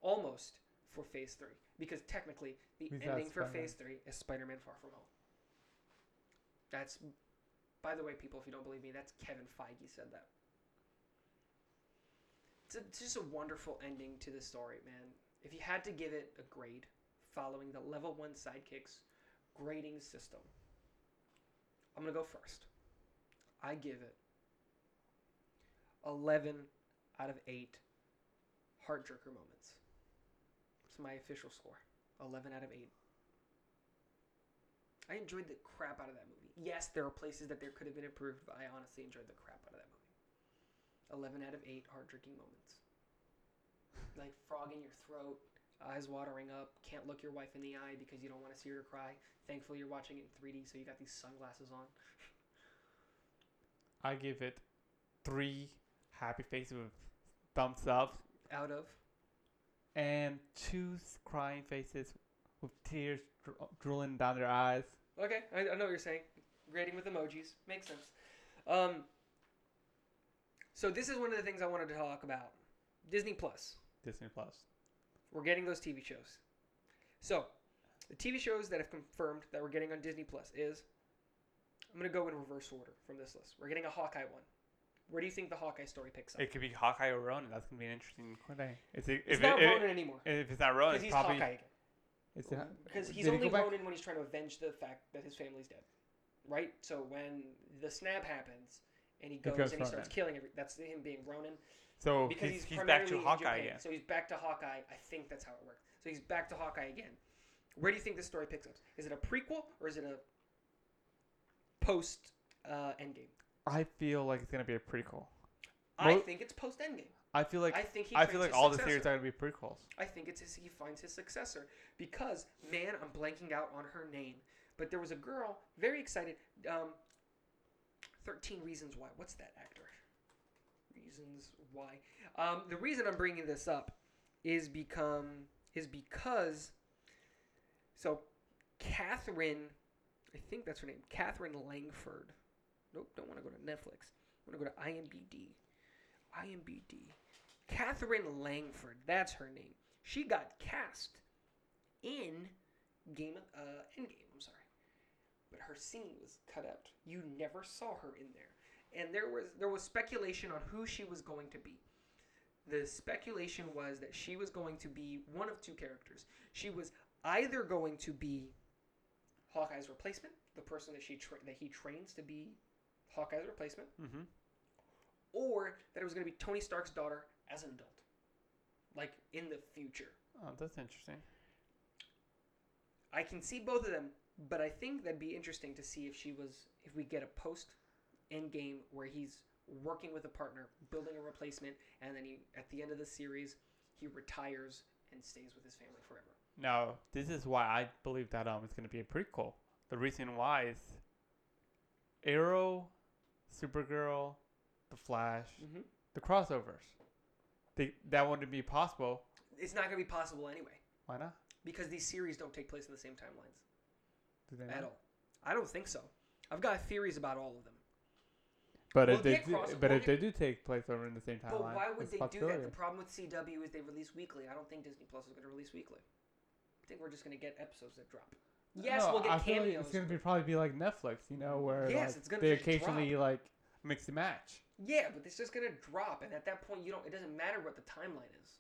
almost for Phase Three because technically the Without ending for Spider-Man. Phase Three is Spider-Man Far From Home. That's, by the way, people, if you don't believe me, that's Kevin Feige said that. It's, a, it's just a wonderful ending to the story, man. If you had to give it a grade, following the level one sidekicks grading system, I'm gonna go first. I give it 11 out of 8 heart jerker moments. It's my official score. 11 out of 8. I enjoyed the crap out of that movie. Yes, there are places that there could have been improved, but I honestly enjoyed the crap out of that movie. 11 out of 8 heart jerking moments. Like frog in your throat, eyes watering up, can't look your wife in the eye because you don't want to see her cry. Thankfully, you're watching it in 3D, so you got these sunglasses on. I give it three happy faces with thumbs up Out of and two crying faces with tears dro- drooling down their eyes. Okay, I, I know what you're saying. Grading with emojis makes sense. Um, so this is one of the things I wanted to talk about. Disney Plus. Disney Plus. We're getting those TV shows. So, the TV shows that have confirmed that we're getting on Disney Plus is I'm gonna go in reverse order from this list. We're getting a Hawkeye one. Where do you think the Hawkeye story picks up? It could be Hawkeye or Ronin. That's gonna be an interesting it, it's if not it, Ronin anymore if it's not Ronin, because it's he's probably Hawkeye again. is it, Because he's did he only go when he's trying to avenge the fact that his family's dead, right? So when the snap happens and he goes and he starts Ronin. killing every, that's him being Ronin. So because he's, he's, he's back to Hawkeye again. So he's back to Hawkeye. I think that's how it works. So he's back to Hawkeye again. Where do you think this story picks up? Is it a prequel or is it a post uh, Endgame? I feel like it's gonna be a prequel. I think it's post Endgame. I feel like I think he. I feel like all the successor. series are gonna be prequels. I think it's his, he finds his successor because man, I'm blanking out on her name, but there was a girl very excited. Um, Thirteen Reasons Why. What's that actor? Reasons Why. Um, the reason I'm bringing this up is become is because so Katherine, I think that's her name, Katherine Langford. Nope, don't want to go to Netflix. I want to go to IMBD. IMBD. Katherine Langford, that's her name. She got cast in Game of uh, Endgame. I'm sorry, but her scene was cut out. You never saw her in there, and there was there was speculation on who she was going to be. The speculation was that she was going to be one of two characters. She was either going to be Hawkeye's replacement, the person that she tra- that he trains to be Hawkeye's replacement, Mm-hmm. or that it was going to be Tony Stark's daughter as an adult, like in the future. Oh, that's interesting. I can see both of them, but I think that'd be interesting to see if she was if we get a post end game where he's working with a partner, building a replacement, and then he at the end of the series he retires and stays with his family forever. Now, this is why I believe that um it's gonna be a prequel. The reason why is Arrow, Supergirl, The Flash, Mm-hmm. the crossovers. They, that wouldn't be possible. It's not going to be possible anyway Why not? because these series don't take place in the same timelines Do they at not? all. I don't think so. I've got theories about all of them. But We'll if they get do, cross- but we'll if they do take place over in the same timeline, But why would it's they do that? possibility. The problem with CW is they release weekly. I don't think Disney Plus is going to release weekly. I think we're just going to get episodes that drop. Yes, No, we'll get I feel like cameos. it's gonna be probably be like Netflix, you know, where Yes, like, it's gonna they just occasionally like mix and match. Yeah, but it's just gonna drop, and at that point, you don't. It doesn't matter what the timeline is.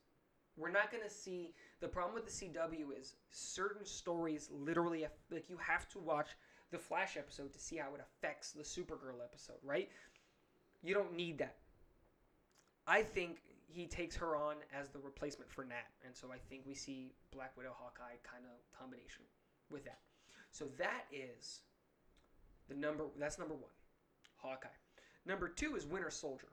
We're not gonna see. The problem with the CW is certain stories literally like you have to watch the Flash episode to see how it affects the Supergirl episode, right? You don't need that. I think he takes her on as the replacement for Nat, and so I think we see Black Widow, Hawkeye kind of combination with that. So that is the number. That's number one, Hawkeye. Number two is Winter Soldier.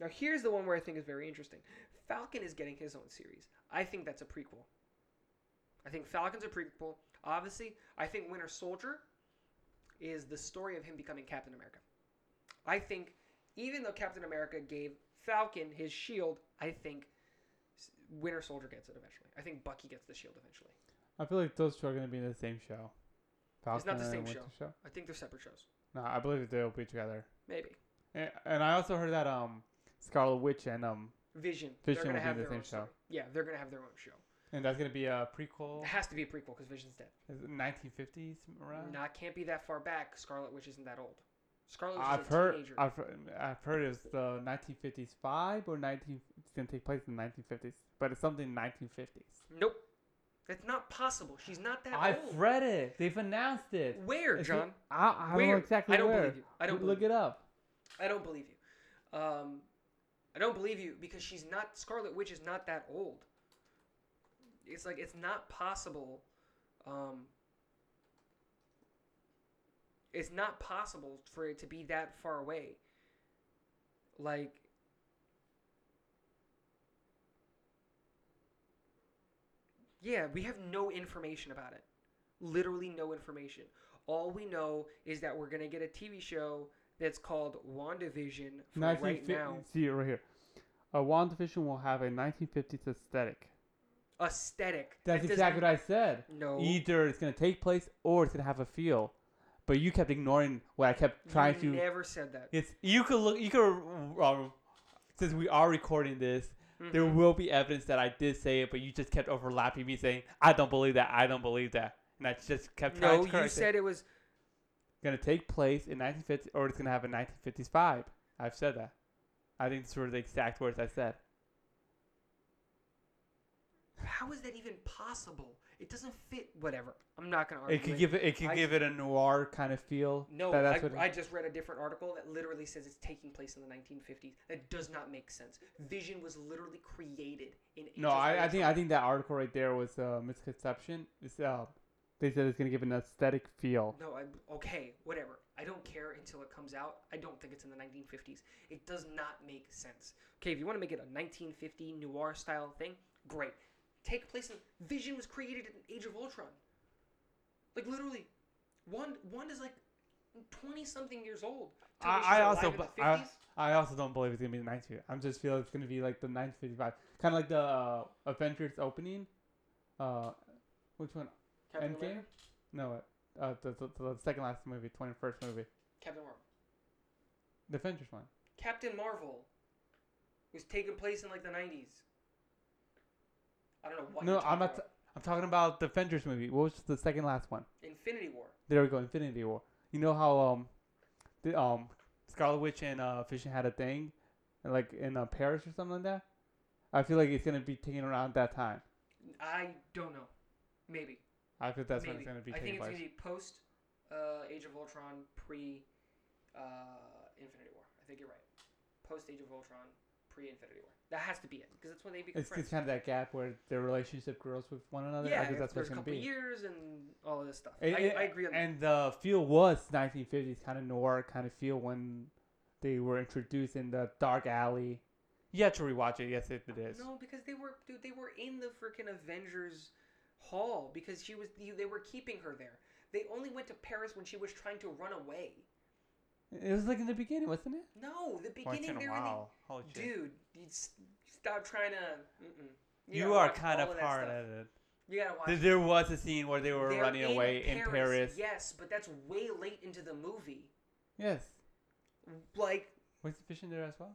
Now here's the one where I think is very interesting. Falcon is getting his own series. I think that's a prequel. I think Falcon's a prequel. Obviously, I think Winter Soldier is the story of him becoming Captain America. I think even though Captain America gave Falcon his shield, I think Winter Soldier gets it eventually. I think Bucky gets the shield eventually. I feel like those two are gonna be in the same show. It's not the same Winter show. I think they're separate shows. No, I believe they'll be together. Maybe. And, and I also heard that um Scarlet Witch and um Vision. Vision they're will gonna have their own show. story. Yeah, they're gonna have their own show. and that's gonna be a prequel. It has to be a prequel because Vision's dead. Is it 1950s around? Not can't be that far back. Scarlet Witch isn't that old. Scarlet Witch I've is a heard. teenager. I've, I've heard it's the 1950s vibe or 19. It's gonna take place in the 1950s, but it's something 1950s. Nope. That's not possible. She's not that old. I've read it. They've announced it. Where, It's John? I, I don't know exactly I don't where. believe you. I don't Look believe it up. I don't believe you. Um, I don't believe you because she's not Scarlet Witch is not that old. It's like it's not possible. Um, it's not possible for it to be that far away. Like Yeah, we have no information about it. Literally no information. All we know is that we're going to get a TV show that's called WandaVision for right now. See it right here. A WandaVision will have a 1950s aesthetic. Aesthetic. That's That exactly what I said. No. Either it's gonna take place or it's gonna have a feel. But you kept ignoring what I kept trying you to. never said that. It's you could look. You could. Um, since we are recording this, there Mhm. will be evidence that I did say it, but you just kept overlapping me saying, "I don't believe that. I don't believe that," and I just kept trying No, to correct you said it was gonna take place in 1950 or it's gonna have a 1950s vibe. I've said that. I think these were the exact words I said. how is that even possible? It doesn't fit. Whatever. I'm not gonna argue. It could give it. It could I- give it a noir kind of feel. No, that- I, I just read a different article that literally says it's taking place in the 1950s. That does not make sense. Vision was literally created in. No, I, I think I think that article right there was a misconception. It's uh, they said it's gonna give an aesthetic feel. No, I okay, whatever. I don't care until it comes out. I don't think it's in the 1950s. It does not make sense. Okay, if you want to make it a 1950 noir style thing, great. Take place in Vision was created in Age of Ultron. Like literally, one one is like 20 something years old. I, I also I, I also don't believe it's gonna be the 19. I'm just feel it's gonna be like the 955, kind of like the uh, Avengers opening. Uh, which one? Captain Endgame? America? No, uh, the, the, the second last movie, 21st movie, Captain Marvel. the Avengers one. Captain Marvel was taking place in like the 90s. I don't know what. no, I'm talking not. about. I'm talking about the Avengers movie. What was the second last one? Infinity War. There we go, Infinity War. You know how um, the um, Scarlet Witch and uh, Vision had a thing, like in uh, Paris or something like that. I feel like it's gonna be taking around that time. I don't know. Maybe. I think that's Maybe. when it's gonna be I think it's place. gonna be post uh, Age of Ultron, pre uh, Infinity War. I think you're right. Post Age of Ultron, pre Infinity War. That has to be it because that's when they become It's friends. just kind of that gap where their relationship grows with one another. yeah, I think that's what it's gonna couple be. years and all of this stuff. And- I, and- I agree on that. And the feel was 1950s kind of noir kind of feel when they were introduced in the dark alley. You have to rewatch it. Yes, it, it is. No, because they were dude, they were in the freaking Avengers hall because she was they were keeping her there. They only went to Paris when she was trying to run away. It was like in the beginning, wasn't it? No, the oh, Once beginning in a they're while. Holy in the shit. dude. You s- stop trying to. Mm-mm. You, are kind of that hard stuff. at it. You gotta watch. There- There was a scene where they were They're running away in Paris. Yes, but that's way late into the movie. Yes. Like Was the Vision there as well?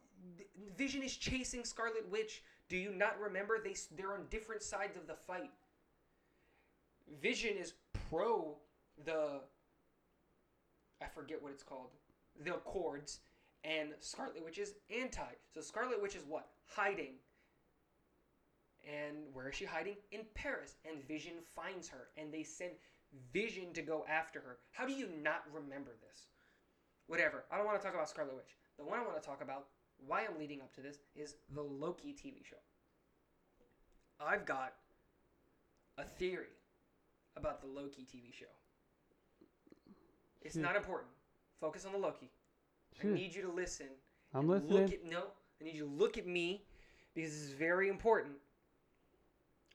Vision is chasing Scarlet Witch. Do you not remember they? They're on different sides of the fight? Vision is pro the I forget what it's called. The Accords and Scarlet Witch is anti. So Scarlet Witch is what? Hiding. And where is she hiding? In Paris. And Vision finds her and they send Vision to go after her. How do you not remember this? Whatever. I don't want to talk about Scarlet Witch. The one I want to talk about, why I'm leading up to this, is the Loki TV show. I've got a theory about the Loki TV show. It's Shoot. not important. Focus on the Loki. I need you to listen. I'm and listening. Look at no. I need you to look at me because this is very important.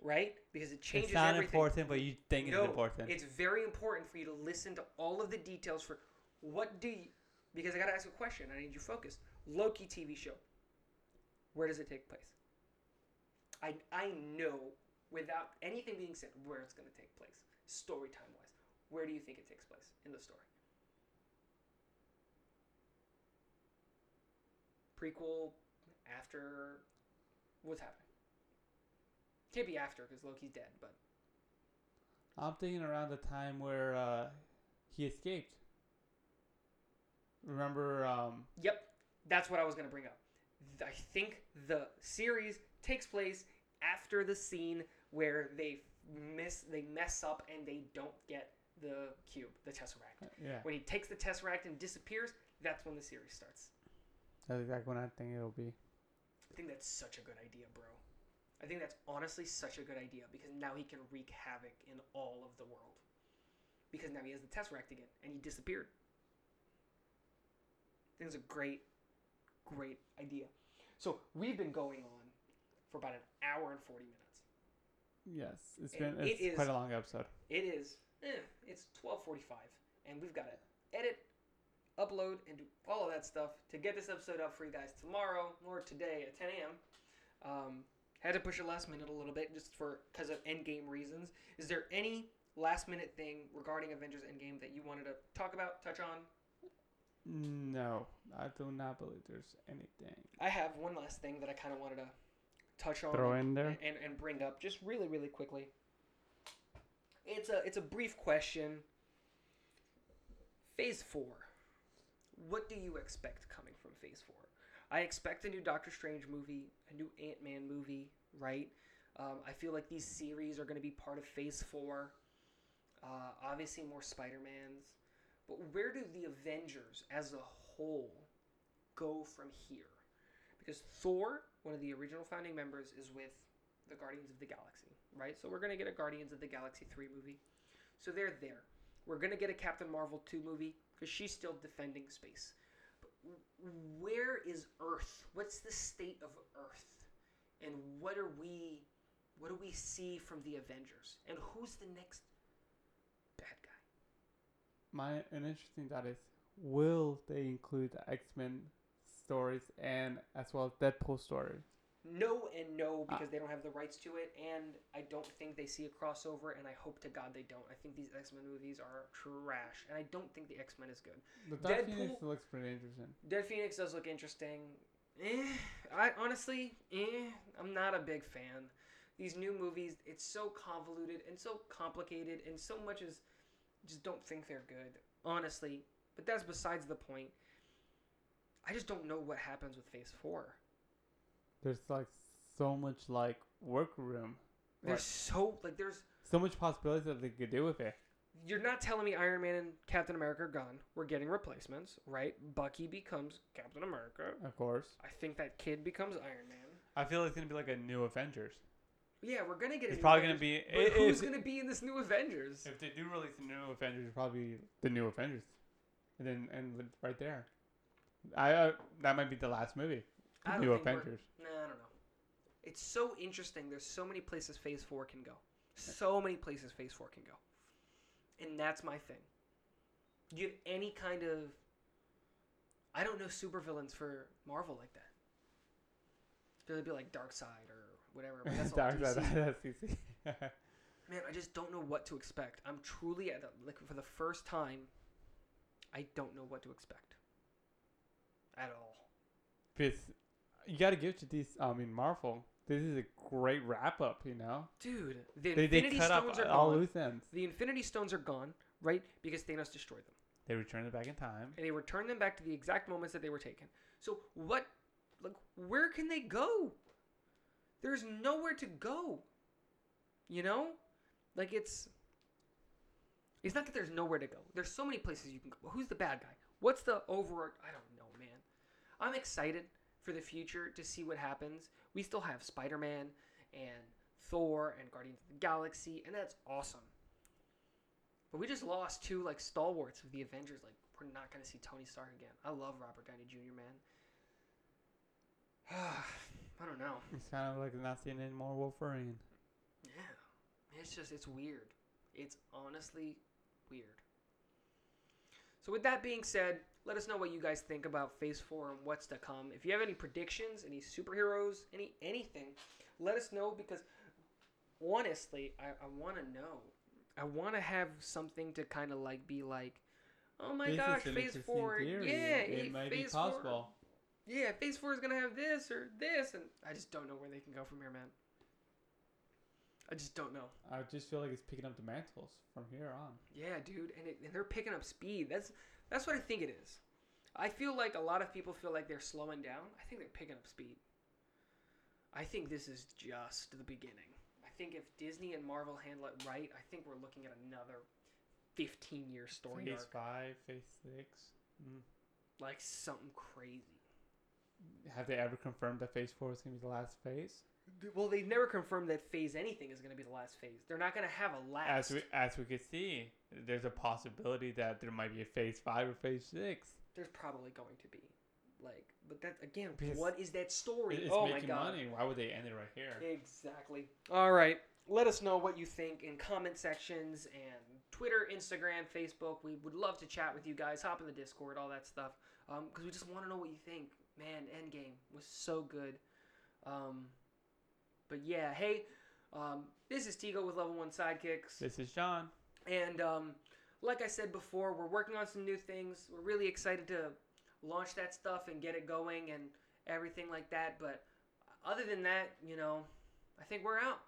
Right? Because it changes It's not everything. important, but you think no, it's important. It's very important for you to listen to all of the details for what do you because I gotta ask a question. I need you to focus. Loki TV show. Where does it take place? I I know without anything being said where it's gonna take place, story time wise. Where do you think it takes place in the story? Prequel, after, what's happening? Can't be after because Loki's dead, but I'm thinking around the time where uh, he escaped. Remember, um, Yep, that's what I was going to bring up. I think the series takes place after the scene where they miss, they mess up, and they don't get the cube, the tesseract. Uh, yeah, When he takes the tesseract and disappears, that's when the series starts. that's exactly what I think it'll be. I think that's such a good idea, bro. I think that's honestly such a good idea because now he can wreak havoc in all of the world. Because now he has the tesseract again, and he disappeared. I think it's a great, great idea. So we've been going on for about an hour and forty minutes. Yes, it's And been it it's quite a long episode. It is, eh, it's twelve forty-five, and we've got to edit, upload, and do all of that stuff to get this episode up for you guys tomorrow or today at ten a.m. Um, had to push it last minute a little bit just for because of Endgame reasons. Is there any last minute thing regarding Avengers Endgame that you wanted to talk about, touch on? No, I do not believe there's anything. I have one last thing that I kind of wanted to touch on Throw and, in there? and, and bring up just really really quickly. It's a it's a brief question. Phase four. What do you expect coming from Phase four? I expect a new Doctor Strange movie, a new Ant Man movie, right? Um, I feel like these series are going to be part of Phase 4. Uh, obviously, more Spider Mans. But where do the Avengers as a whole go from here? Because Thor, one of the original founding members, is with the Guardians of the Galaxy, right? So we're going to get a Guardians of the Galaxy 3 movie. So they're there. We're going to get a Captain Marvel 2 movie because she's still defending space. But where is Earth? What's the state of Earth? And what are we what do we see from the Avengers? And who's the next bad guy? My an interesting thought is will they include the X Men stories and as well as Deadpool story. No and no because they don't have the rights to it, and I don't think they see a crossover, and I hope to God they don't. I think these X Men movies are trash, and I don't think the X Men is good. The Dark Deadpool- Phoenix looks pretty interesting. Dead Phoenix does look interesting. Eh, I honestly, eh, I'm not a big fan. These new movies, it's so convoluted and so complicated, and so much is just don't think they're good, honestly. But that's besides the point. I just don't know what happens with Phase Four. There's like so much like workroom, There's Right. so like there's so much possibilities that they could do with it. you're not telling me Iron Man and Captain America are gone. We're getting replacements, right? Bucky becomes Captain America. Of course, I think that kid becomes Iron Man. I feel like it's gonna be like a new Avengers. Yeah, we're gonna get. It's probably gonna be. But if- who's gonna be in this new Avengers? If they do release the new Avengers, probably the new Avengers, and then and right there, I uh, that might be the last movie. I don't new think we're- Avengers. Nah, I don't know. It's so interesting. There's so many places Phase Four can go. So many places Phase Four can go, and that's my thing. Do you have any kind of? I don't know supervillains for Marvel like that. It'd be like Darkseid or whatever. But that's all Dark DC. Side, that's DC. Man, I just don't know what to expect. I'm truly at the, like for the first time. I don't know what to expect. At all. because you got to give to these. I mean, Marvel. This is a great wrap up. You know, Dude, the they they Infinity cut up Stones are all gone. loose ends. The Infinity Stones are gone, right? Because Thanos destroyed them. they returned it back in time. And they returned them back to the exact moments that they were taken. So what like where can they go? There's nowhere to go. You know? Like it's It's not that there's nowhere to go. There's so many places you can go. Who's the bad guy? What's the over I don't. I'm excited for the future to see what happens. We still have Spider-Man and Thor and Guardians of the Galaxy, and that's awesome. But we just lost two like stalwarts of the Avengers. Like we're not gonna see Tony Stark again. I love Robert Downey Jr. Man. I don't know. It's kind of like not seeing any more Wolverine. Yeah, it's just it's weird. It's honestly weird. So with that being said, let us know what you guys think about Phase Four and what's to come. If you have any predictions, any superheroes, any anything, let us know because honestly, I, I want to know. I want to have something to kind of like be like, oh my this gosh, Phase Four, theory. yeah, it, eh, might be Phase Four, yeah, Phase Four is gonna have this or this, and I just don't know where they can go from here, man. I just don't know. I just feel like it's picking up the mantles from here on. Yeah, dude, and, it, and they're picking up speed. That's that's what I think it is. I feel like a lot of people feel like they're slowing down. I think they're picking up speed. I think this is just the beginning. I think if Disney and Marvel handle it right, I think we're looking at another 15 year story Phase arc. five, phase six. Mm. Like something crazy. Have they ever confirmed that phase four is gonna be the last phase? Well, they've never confirmed that phase anything is going to be the last phase. They're not going to have a last. As we as we could see, there's a possibility that there might be a phase five or phase six. There's probably going to be. Like, but that again, Because what is that story? It's oh my making god. money. Why would they end it right here? Exactly. All right. Let us know what you think in comment sections and Twitter, Instagram, Facebook. We would love to chat with you guys. Hop in the Discord, all that stuff. Because we just want to know what you think. Man, Endgame was so good. Um, but yeah, hey, um, this is Tigo with Level 1 Sidekicks. This is John. And um, like I said before, we're working on some new things. We're really excited to launch that stuff and get it going and everything like that. But other than that, you know, I think we're out.